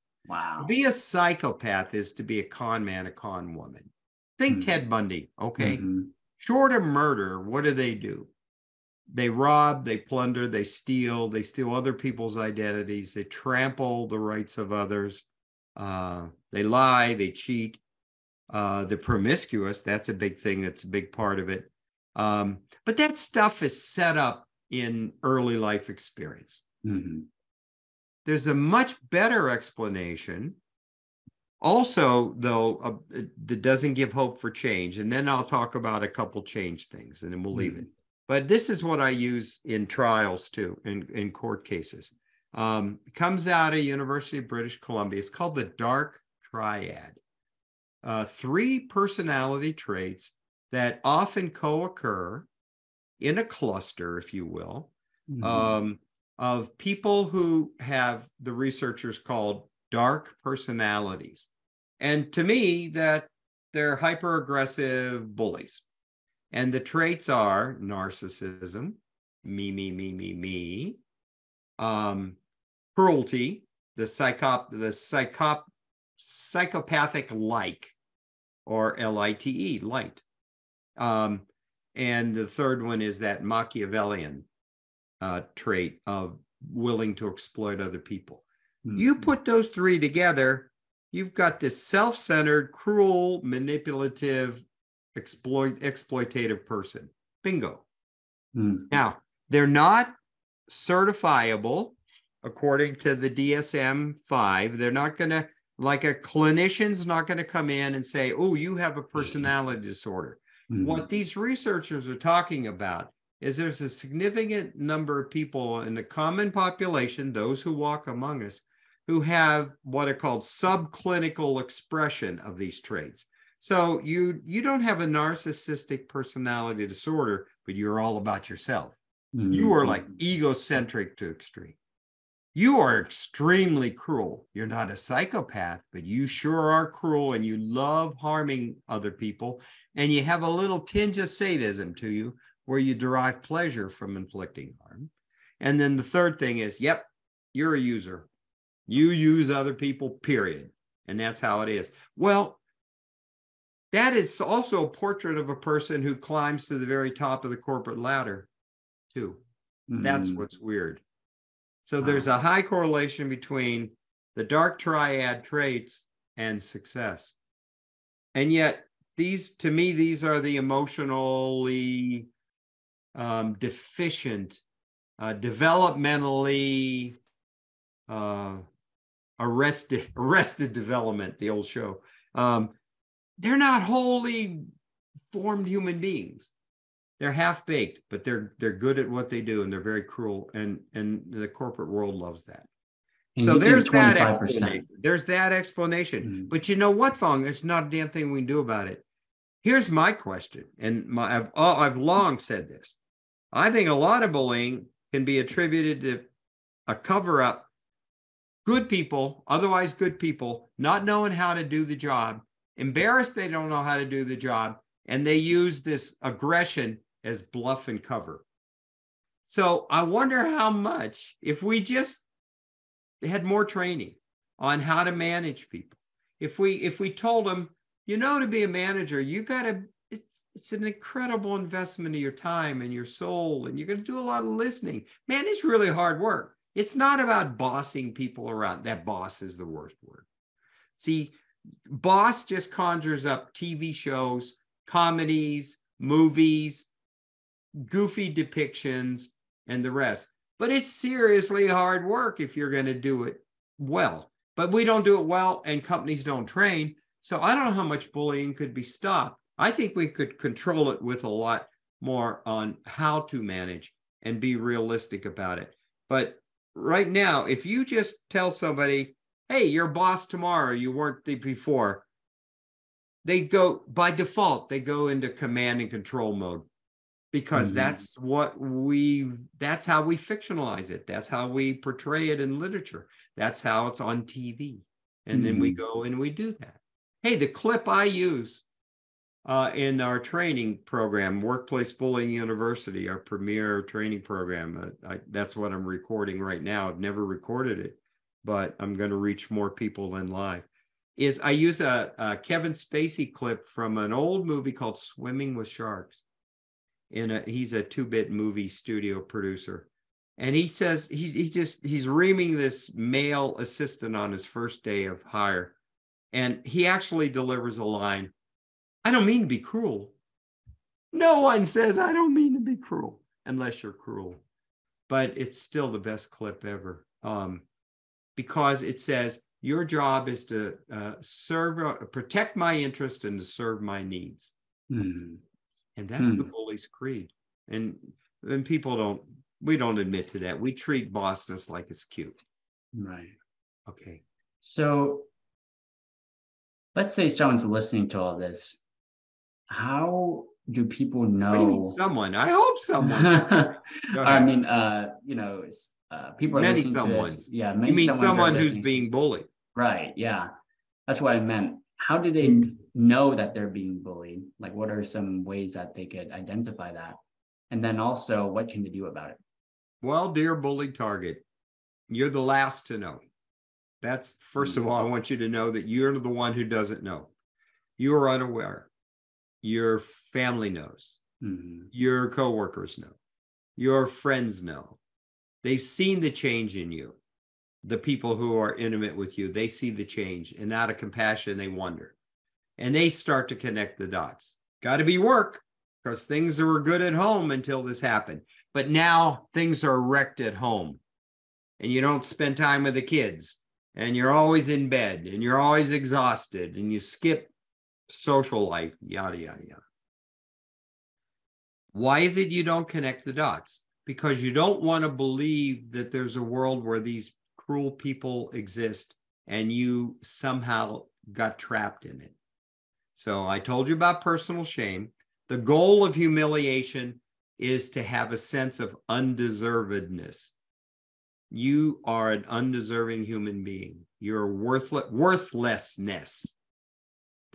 To Wow. be a psychopath is to be a con man, a con woman. Think Hmm. Ted Bundy, okay? Mhm. Short of murder, what do they do? They rob, they plunder, they steal, they steal other people's identities, they trample the rights of others, uh, they lie, they cheat, uh, they're promiscuous. That's a big thing, that's a big part of it. Um, but that stuff is set up in early life experience. Mhm. There's a much better explanation. Also, though, uh, that doesn't give hope for change. And then I'll talk about a couple change things and then we'll leave it. But this is what I use in trials too, in, in court cases. Um, comes out of University of British Columbia. It's called the dark triad. Uh, three personality traits that often co-occur in a cluster, if you will, Mhm. um, of people who have the researchers called dark personalities. And to me, that they're hyper aggressive bullies. And the traits are narcissism, me, me, me, me, me, um, cruelty, the psychop, the psychop, psychopathic like, or L-I-T-E, light. Um, and the third one is that Machiavellian uh, trait of willing to exploit other people. You Mhm. put those three together, you've got this self-centered, cruel, manipulative, exploit exploitative person. Bingo. Mhm. Now, they're not certifiable according to the DSM 5. They're not going to, like a clinician's not going to come in and say, oh, you have a personality disorder. Mhm. What these researchers are talking about is there's a significant number of people in the common population, those who walk among us, who have what are called subclinical expression of these traits. So you you don't have a narcissistic personality disorder, but you're all about yourself. You are like egocentric to extreme. You are extremely cruel. You're not a psychopath, but you sure are cruel and you love harming other people. And you have a little tinge of sadism to you where you derive pleasure from inflicting harm. And then the third thing is, yep, you're a user. You use other people, period. And that's how it is. Well, that is also a portrait of a person who climbs to the very top of the corporate ladder, too. That's Mhm. what's weird. So there's a high correlation between the dark triad traits and success. And yet, these, to me, these are the emotionally um, deficient, uh, developmentally uh, arrested, <laughs> arrested development, the old show. Um, they're not wholly formed human beings they're half baked, but they're they're good at what they do and they're very cruel and and the corporate world loves that. And so there's that explanation. There's that explanation. Mhm. But you know what, Phong? There's not a damn thing we can do about it. Here's my question, and my I've oh, I've long said this. I think a lot of bullying can be attributed to a cover up. Good people, otherwise good people, not knowing how to do the job, embarrassed they don't know how to do the job, and they use this aggression as bluff and cover. So I wonder how much, if we just had more training on how to manage people, if we if we told them you know, to be a manager, you got to, it's, it's an incredible investment of your time and your soul, and you're going to do a lot of listening. Man, it's really hard work. It's not about bossing people around. That boss is the worst word. See, boss just conjures up TV shows, comedies, movies, goofy depictions, and the rest. But it's seriously hard work if you're going to do it well. But we don't do it well, and companies don't train. So I don't know how much bullying could be stopped. I think we could control it with a lot more on how to manage and be realistic about it. But right now, if you just tell somebody, hey, you're boss tomorrow, you weren't the before, they go by default, they go into command and control mode because mm-hmm. that's what we that's how we fictionalize it that's how we portray it in literature that's how it's on tv and mm-hmm. then we mm-hmm. go and we do that hey the clip i use uh, in our training program workplace bullying university our premier training program uh, I, that's what i'm recording right now i've never recorded it but i'm going to reach more people than live is i use a, a kevin spacey clip from an old movie called swimming with sharks in a he's a two-bit movie studio producer. And he says he's he just he's reaming this male assistant on his first day of hire. And he actually delivers a line i don't mean to be cruel. No one says i don't mean to be cruel unless you're cruel. But it's still the best clip ever. Um, because it says your job is to uh, serve uh, protect my interest and to serve my needs. Mm. And that's hmm. the bully's creed. And and people don't we don't admit to that. We treat bossness like it's cute. Right. Okay. So let's say someone's listening to all this. How do people know do someone? I hope someone. <laughs> I mean, uh, you know, uh, people are many someone's. Yeah, many you mean someone who's being bullied? Right. Yeah, that's what I meant. How do they hmm know that they're being bullied? Like, what are some ways that they could identify that? And then also, what can they do about it? Well, dear bully target, you're the last to know. That's 1st of all, I want you to know that you're the one who doesn't know. You are unaware. Your family knows. Mm-hmm. Your coworkers know. Your friends know. They've seen the change in you. The people who are intimate with you, they see the change, and out of compassion, they wonder and they start to connect the dots. Got to be work because things were good at home until this happened. But now things are wrecked at home and you don't spend time with the kids and you're always in bed and you're always exhausted and you skip social life, yada, yada, yada. Why is it you don't connect the dots? Because you don't want to believe that there's a world where these cruel people exist and you somehow got trapped in it. So I told you about personal shame. The goal of humiliation is to have a sense of undeservedness. You are an undeserving human being. You're worthless, worthlessness.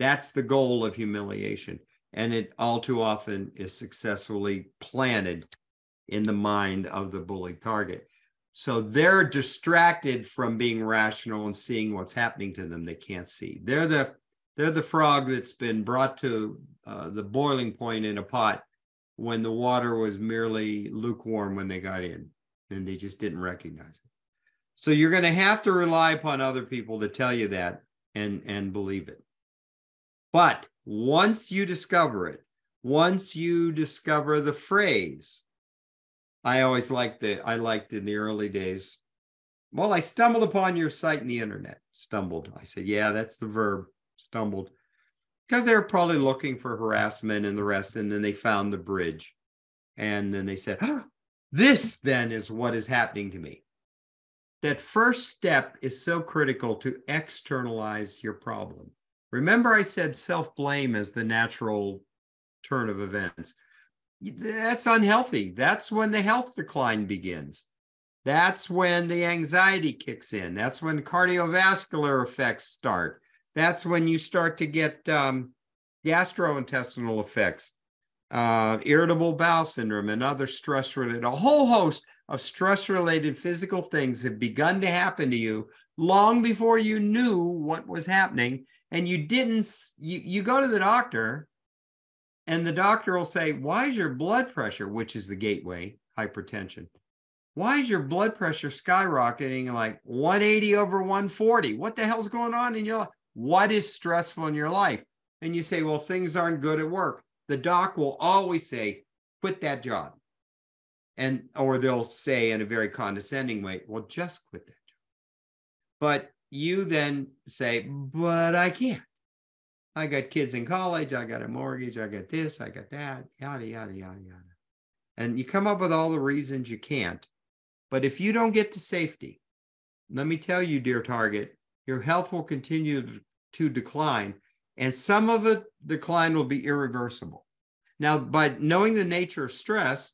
That's the goal of humiliation. And it all too often is successfully planted in the mind of the bullied target. So they're distracted from being rational and seeing what's happening to them. They can't see. They're the they're the frog that's been brought to uh, the boiling point in a pot when the water was merely lukewarm when they got in and they just didn't recognize it. So you're going to have to rely upon other people to tell you that and and believe it. But once you discover it, once you discover the phrase, I always liked the I liked in the early days. Well, I stumbled upon your site in the internet. Stumbled. I said, yeah, that's the verb stumbled because they were probably looking for harassment and the rest. And then they found the bridge. And then they said, oh, This then is what is happening to me. That first step is so critical to externalize your problem. Remember, I said self blame is the natural turn of events. That's unhealthy. That's when the health decline begins. That's when the anxiety kicks in. That's when cardiovascular effects start that's when you start to get um, gastrointestinal effects, uh, irritable bowel syndrome, and other stress related, a whole host of stress related physical things have begun to happen to you long before you knew what was happening. and you didn't you you go to the doctor and the doctor will say why is your blood pressure which is the gateway hypertension why is your blood pressure skyrocketing like 180 over 140 what the hell's going on in your life what is stressful in your life? And you say well things aren't good at work. The doc will always say quit that job. And or they'll say in a very condescending way well just quit that job. But you then say but i can't. I got kids in college. I got a mortgage. I got this. I got that. Yada yada yada yada. And you come up with all the reasons you can't. But if you don't get to safety let me tell you dear target your health will continue to decline and some of the decline will be irreversible now by knowing the nature of stress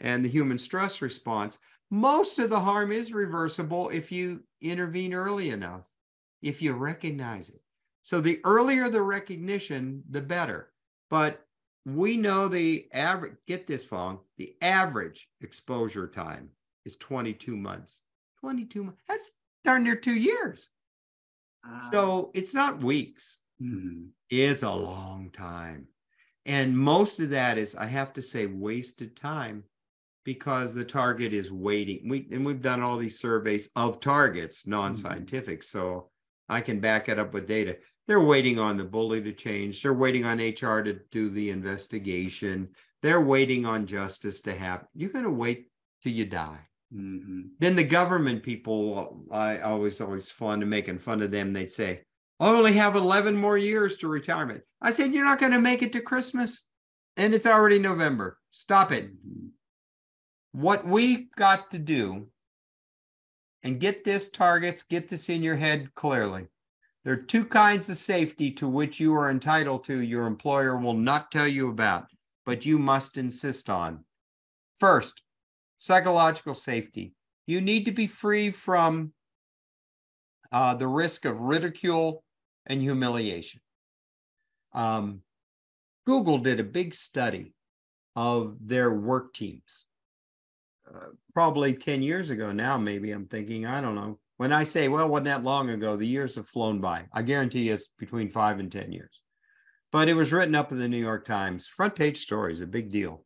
and the human stress response, most of the harm is reversible if you intervene early enough, if you recognize it. So the earlier the recognition, the better. But we know the average, get this, Phong, the average exposure time is 22 months. 22 months, that's darn near two years. Uh, so it's not weeks, mm-hmm. it's a long time. And most of that is, I have to say, wasted time because the target is waiting. We and we've done all these surveys of targets, non-scientific, mm-hmm. so I can back it up with data. They're waiting on the bully to change. They're waiting on HR to do the investigation. They're waiting on justice to happen. You're going to wait till you die. Mm-hmm. Then the government people, I always always fond of making fun of them. They'd say, "I only have 11 more years to retirement." I said, "You're not going to make it to Christmas, and it's already November. Stop it." Mm-hmm what we got to do and get this targets, get this in your head clearly. There are two kinds of safety to which you are entitled to, your employer will not tell you about, but you must insist on. First, psychological safety. You need to be free from uh, the risk of ridicule and humiliation. Um, Google did a big study of their work teams probably 10 years ago now, maybe I'm thinking, I don't know. When I say, well, wasn't that long ago, the years have flown by. I guarantee you it's between five and 10 years. But it was written up in the New York Times, front page stories, a big deal.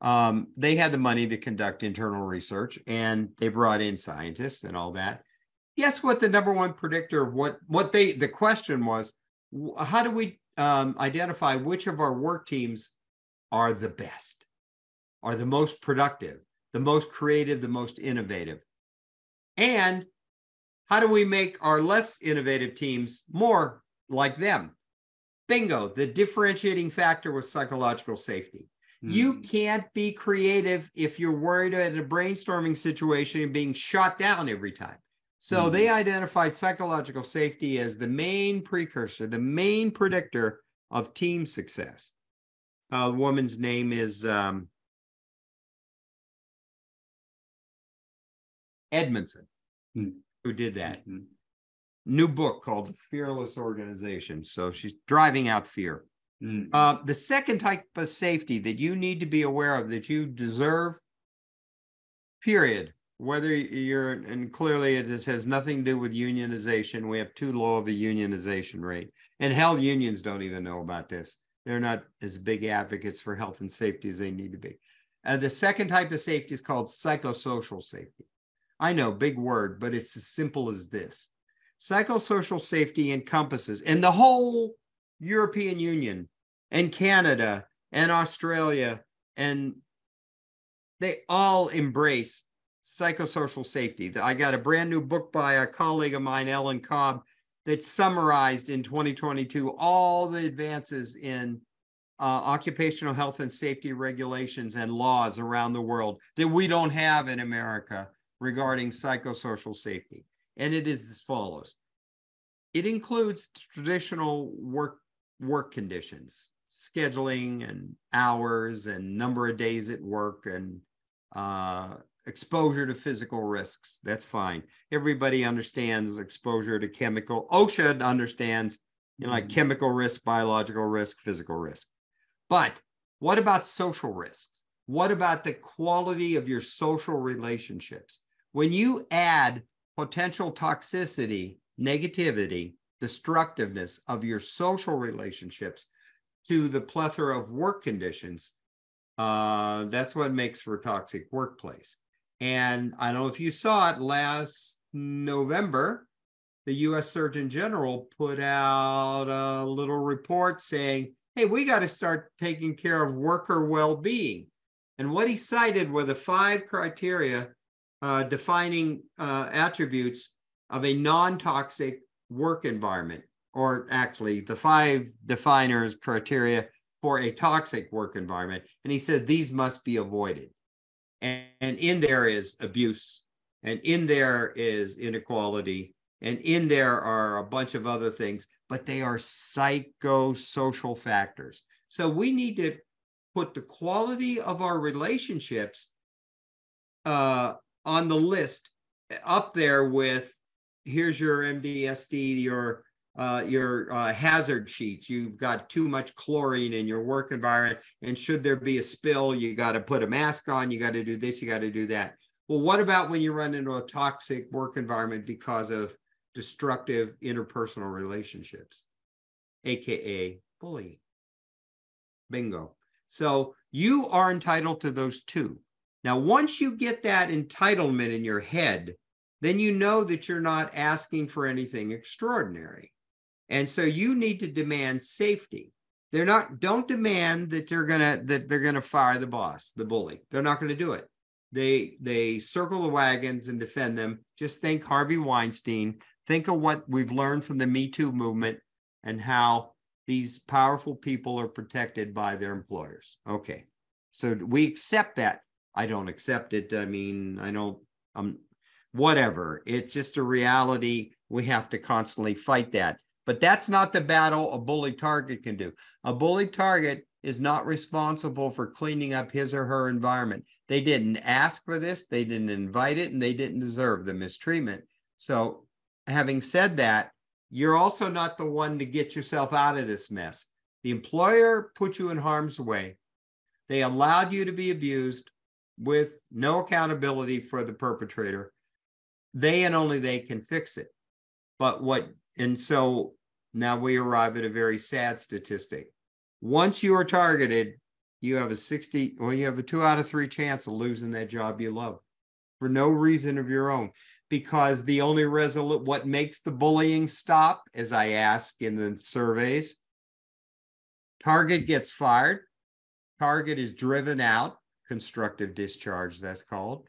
Um, they had the money to conduct internal research and they brought in scientists and all that. Guess what? The number one predictor what what they the question was, how do we um, identify which of our work teams are the best, are the most productive? the most creative, the most innovative? And how do we make our less innovative teams more like them? Bingo, the differentiating factor was psychological safety. Mm. You hmm. can't be creative if you're worried at a brainstorming situation and being shot down every time. So mm. they identified psychological safety as the main precursor, the main predictor of team success. Uh, the woman's name is um, Edmondson, mm. who did that. Mm-hmm. New book called The Fearless Organization. So she's driving out fear. Mm. Uh, the second type of safety that you need to be aware of that you deserve, period, whether you're, and clearly it has nothing to do with unionization. We have too low of a unionization rate. And hell, unions don't even know about this. They're not as big advocates for health and safety as they need to be. Uh, the second type of safety is called psychosocial safety. I know, big word, but it's as simple as this. Psychosocial safety encompasses, and the whole European Union and Canada and Australia, and they all embrace psychosocial safety. I got a brand new book by a colleague of mine, Ellen Cobb, that summarized in 2022 all the advances in uh, occupational health and safety regulations and laws around the world that we don't have in America regarding psychosocial safety. And it is as follows. It includes traditional work work conditions, scheduling and hours and number of days at work and uh, exposure to physical risks. That's fine. Everybody understands exposure to chemical. OSHA understands, you know, like mm-hmm. chemical risk, biological risk, physical risk. But what about social risks? What about the quality of your social relationships? when you add potential toxicity, negativity destructiveness of your social relationships to the plethora of work conditions, uh, that's what makes for a toxic workplace. And I don't know if you saw it last November, the US Surgeon General put out a little report saying, hey, we got to start taking care of worker well being. And what he cited were the five criteria uh, defining uh, attributes of a non toxic work environment, or actually the five definers criteria for a toxic work environment. And he said these must be avoided. And, and in there is abuse, and in there is inequality, and in there are a bunch of other things, but they are psychosocial factors. So we need to put the quality of our relationships uh, on the list up there with here's your MDSD, your uh, your uh, hazard sheets. You've got too much chlorine in your work environment, and should there be a spill, you got to put a mask on. You got to do this. You got to do that. Well, what about when you run into a toxic work environment because of destructive interpersonal relationships, aka bullying? Bingo. So you are entitled to those two. Now, once you get that entitlement in your head, then you know that you're not asking for anything extraordinary. And so you need to demand safety. They're not, don't demand that they're gonna that they're gonna fire the boss, the bully. They're not gonna do it. They they circle the wagons and defend them. Just think Harvey Weinstein. Think of what we've learned from the Me Too movement and how these powerful people are protected by their employers. Okay. So we accept that. I don't accept it. I mean, I don't, I'm whatever. It's just a reality. We have to constantly fight that. But that's not the battle a bully target can do. A bully target is not responsible for cleaning up his or her environment. They didn't ask for this, they didn't invite it, and they didn't deserve the mistreatment. So, having said that, you're also not the one to get yourself out of this mess. The employer put you in harm's way. They allowed you to be abused with no accountability for the perpetrator. They and only they can fix it. But what, and so now we arrive at a very sad statistic. Once you are targeted, you have a 60, well, you have a two out of three chance of losing that job you love for no reason of your own because the only resolute what makes the bullying stop as i ask in the surveys target gets fired target is driven out constructive discharge that's called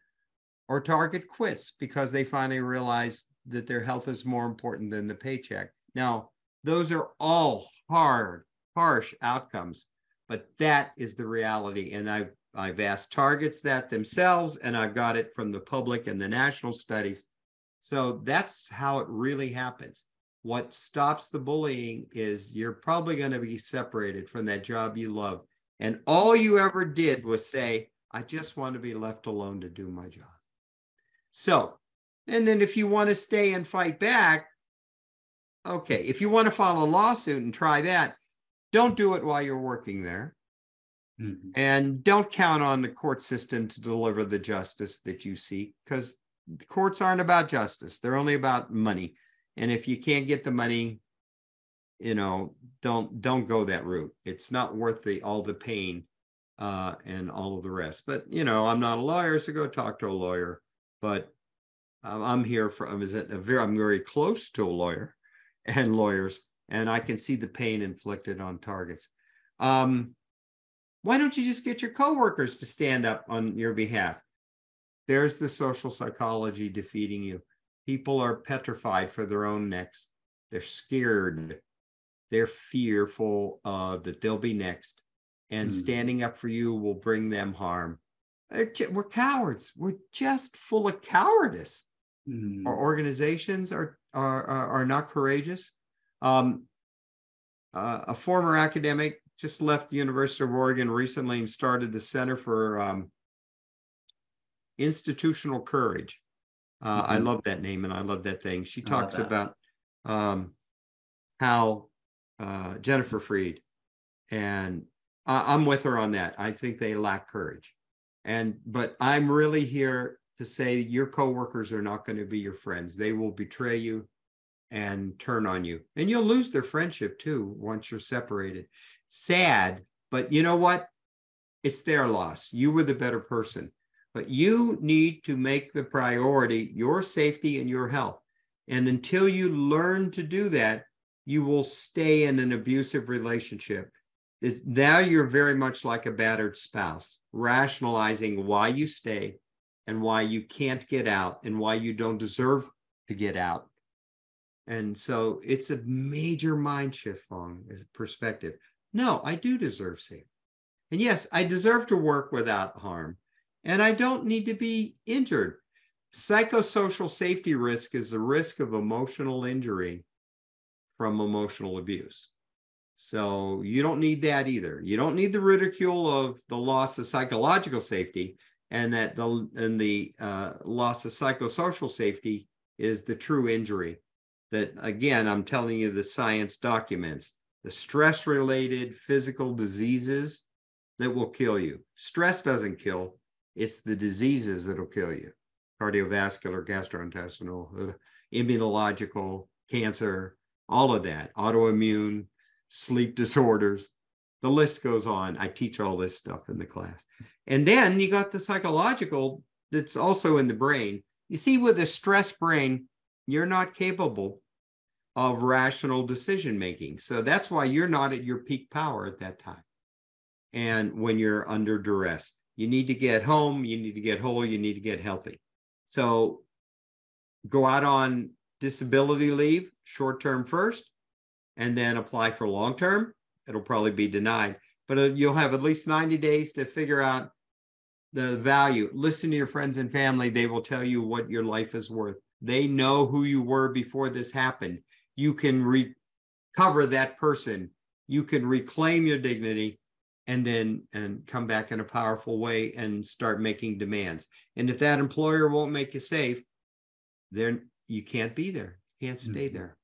or target quits because they finally realize that their health is more important than the paycheck now those are all hard harsh outcomes but that is the reality and i've I've asked targets that themselves, and I've got it from the public and the national studies. So that's how it really happens. What stops the bullying is you're probably going to be separated from that job you love. And all you ever did was say, I just want to be left alone to do my job. So, and then if you want to stay and fight back, okay. If you want to file a lawsuit and try that, don't do it while you're working there. Mm-hmm. And don't count on the court system to deliver the justice that you seek because courts aren't about justice. They're only about money. And if you can't get the money, you know, don't don't go that route. It's not worth the all the pain uh, and all of the rest. But you know, I'm not a lawyer, so go talk to a lawyer. But I'm here for I'm very I'm very close to a lawyer <laughs> and lawyers, and I can see the pain inflicted on targets. Um, why don't you just get your coworkers to stand up on your behalf? There's the social psychology defeating you. People are petrified for their own necks. They're scared. They're fearful uh, that they'll be next. And mm. standing up for you will bring them harm. We're cowards. We're just full of cowardice. Mm. Our organizations are, are, are, are not courageous. Um, uh, a former academic just left the University of Oregon recently and started the Center for um, Institutional Courage. Uh, mm-hmm. I love that name and I love that thing. She talks about um, how uh, Jennifer Freyd, and I, I'm with her on that. I think they lack courage, and but I'm really here to say your coworkers are not going to be your friends. They will betray you. and turn on you. And you'll lose their friendship too once you're separated. Sad, but you know what? It's their loss. You were the better person. But you need to make the priority your safety and your health. And until you learn to do that, you will stay in an abusive relationship. It's, now you're very much like a battered spouse, rationalizing why you stay and why you can't get out and why you don't deserve to get out. And so it's a major mind shift on perspective. No, I do deserve safety. And yes, I deserve to work without harm. And I don't need to be injured. Psychosocial safety risk is the risk of emotional injury from emotional abuse. So you don't need that either. You don't need the ridicule of the loss of psychological safety, and that the and the uh, loss of psychosocial safety is the true injury. That again, I'm telling you, the science documents the stress-related physical diseases that will kill you. Stress doesn't kill; it's the diseases that'll kill you: cardiovascular, gastrointestinal, <laughs> immunological, cancer, all of that, autoimmune, sleep disorders. The list goes on. I teach all this stuff in the class. And then you got the psychological that's also in the brain. You see, with a stress brain, you're not capable of rational decision making. So that's why you're not at your peak power at that time. And when you're under duress, you need to get home, you need to get whole, you need to get healthy. So go out on disability leave, short term first, and then apply for long term. It'll probably be denied, but uh, you'll have at least 90 days to figure out the value. Listen to your friends and family, they will tell you what your life is worth. They know who you were before this happened. You can recover that person, you can reclaim your dignity. And then and come back in a powerful way and start making demands. And if that employer won't make you safe, then you can't be there can't stay mm-hmm. there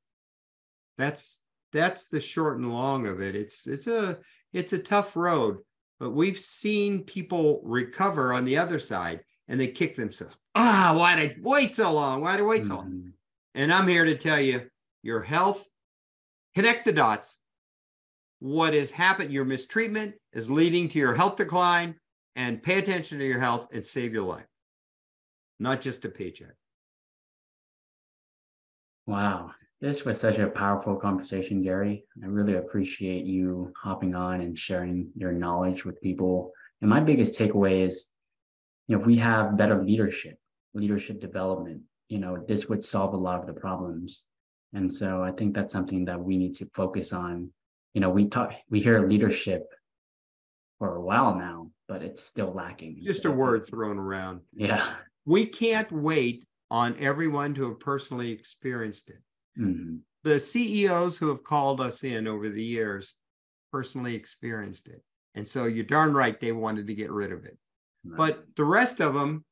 that's that's the short and long of it. It's it's a it's a tough road but we've seen people recover on the other side and they kick themselves. Ah why did I wait so long? Why did I wait so long? Mm-hmm. and i'm here to tell you your health connect the dots. What has happened your mistreatment is leading to your health decline and pay attention to your health and save your life. Not just a paycheck. Wow. This was such a powerful conversation, Gary. I really appreciate you hopping on and sharing your knowledge with people. And my biggest takeaway is, you know, if we have better leadership, leadership development, you know, this would solve a lot of the problems. And so I think that's something that we need to focus on. You know, we talk, we hear leadership for a while now, but it's still lacking. Just a word thrown around. Yeah. We can't wait on everyone to have personally experienced it. Mm-hmm. The CEOs who have called us in over the years personally experienced it. And so you're darn right they wanted to get rid of it. Right. But the rest of them,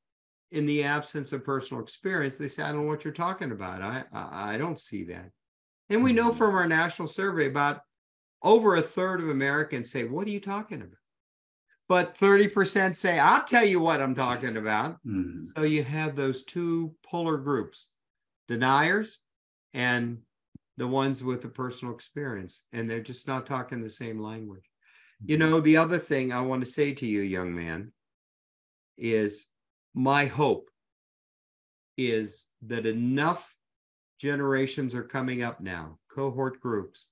in the absence of personal experience, they say, I don't know what you're talking about. I, I, I don't see that. And we know mm-hmm. from our national survey about over a third of Americans say, What are you talking about? but 30% say, I'll tell you what I'm talking about. Mm-hmm. So you have those two polar groups deniers and the ones with the personal experience, and they're just not talking the same language. You mm-hmm. know, the other thing I want to say to you, young man, is my hope is that enough generations are coming up now, cohort groups,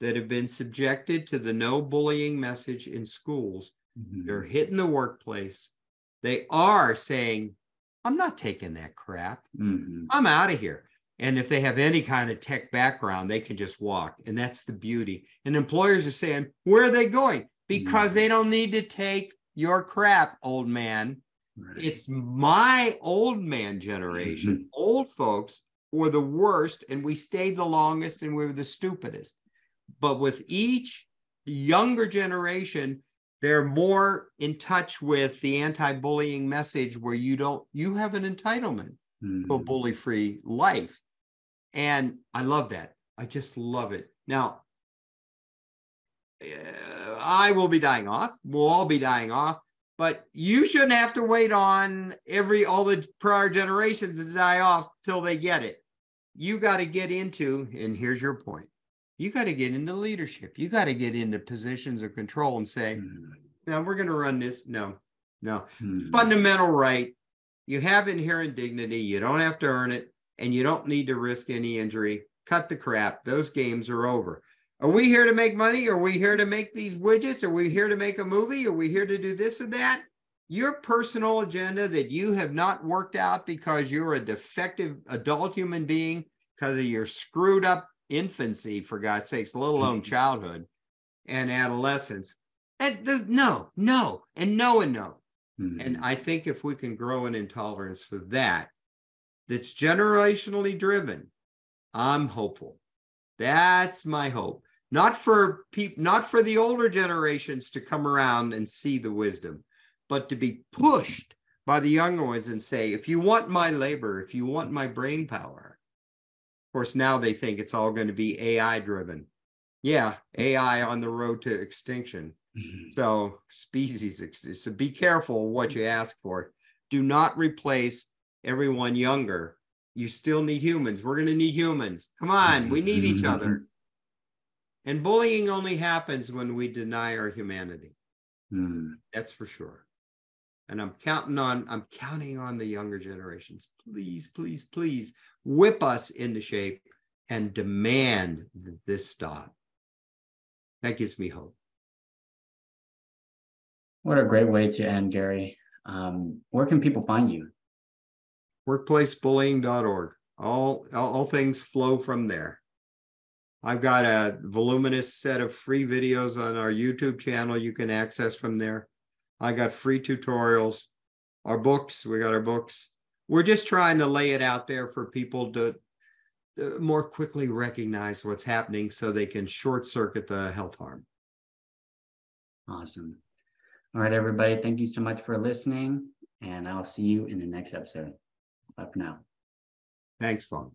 that have been subjected to the no bullying message in schools Mm-hmm. They're hitting the workplace. They are saying, I'm not taking that crap. Mm-hmm. I'm out of here. And if they have any kind of tech background, they can just walk. And that's the beauty. And employers are saying, Where are they going? Because mm-hmm. they don't need to take your crap, old man. Right. It's my old man generation, mm-hmm. old folks were the worst, and we stayed the longest and we were the stupidest. But with each younger generation, they're more in touch with the anti-bullying message where you don't you have an entitlement mm-hmm. to a hmm. bully-free life and i love that i just love it now uh, i will be dying off we'll all be dying off but you shouldn't have to wait on every all the prior generations to die off till they get it you got to get into, and here's your point. You got to get into leadership. You got to get into positions of control and say, Mm, now we're going to run this. No, no. mm, Fundamental right. You have inherent dignity. You don't have to earn it, and you don't need to risk any injury. Cut the crap. Those games are over. Are we here to make money? Are we here to make these widgets? Are we here to make a movie? Are we here to do this and that? Your personal agenda that you have not worked out because you're a defective adult human being because of your screwed up infancy, for God's sakes, let alone childhood and adolescence. That there's no, no, and no, and no. mm, And I think if we can grow an intolerance for that, that's generationally driven, I'm hopeful. That's my hope. Not for people, not for the older generations to come around and see the wisdom, but to be pushed by the younger ones and say, if you want my labor, if you want my brain power. Of course, now they think it's all going to be AI driven. Yeah, AI on the road to extinction. mm, So species, so be careful what you ask for. Do not replace everyone younger. You still need humans. We're going to need humans. Come on, we need each other. And bullying only happens when we deny our humanity. mm. That's for sure. And I'm counting on, I'm counting on the younger generations. Please, please, please whip us into shape and demand that this stop. That gives me hope. What a great way to end, Gary. Um, where can people find you? workplacebullying.org. All, all, all things flow from there. I've got a voluminous set of free videos on our YouTube channel you can access from there. I got free tutorials, our books, we got our books. We're just trying to lay it out there for people to more quickly recognize what's happening so they can short circuit the health harm. Awesome. All right, everybody. Thank you so much for listening, and I'll see you in the next episode. For now. Thanks, Phong.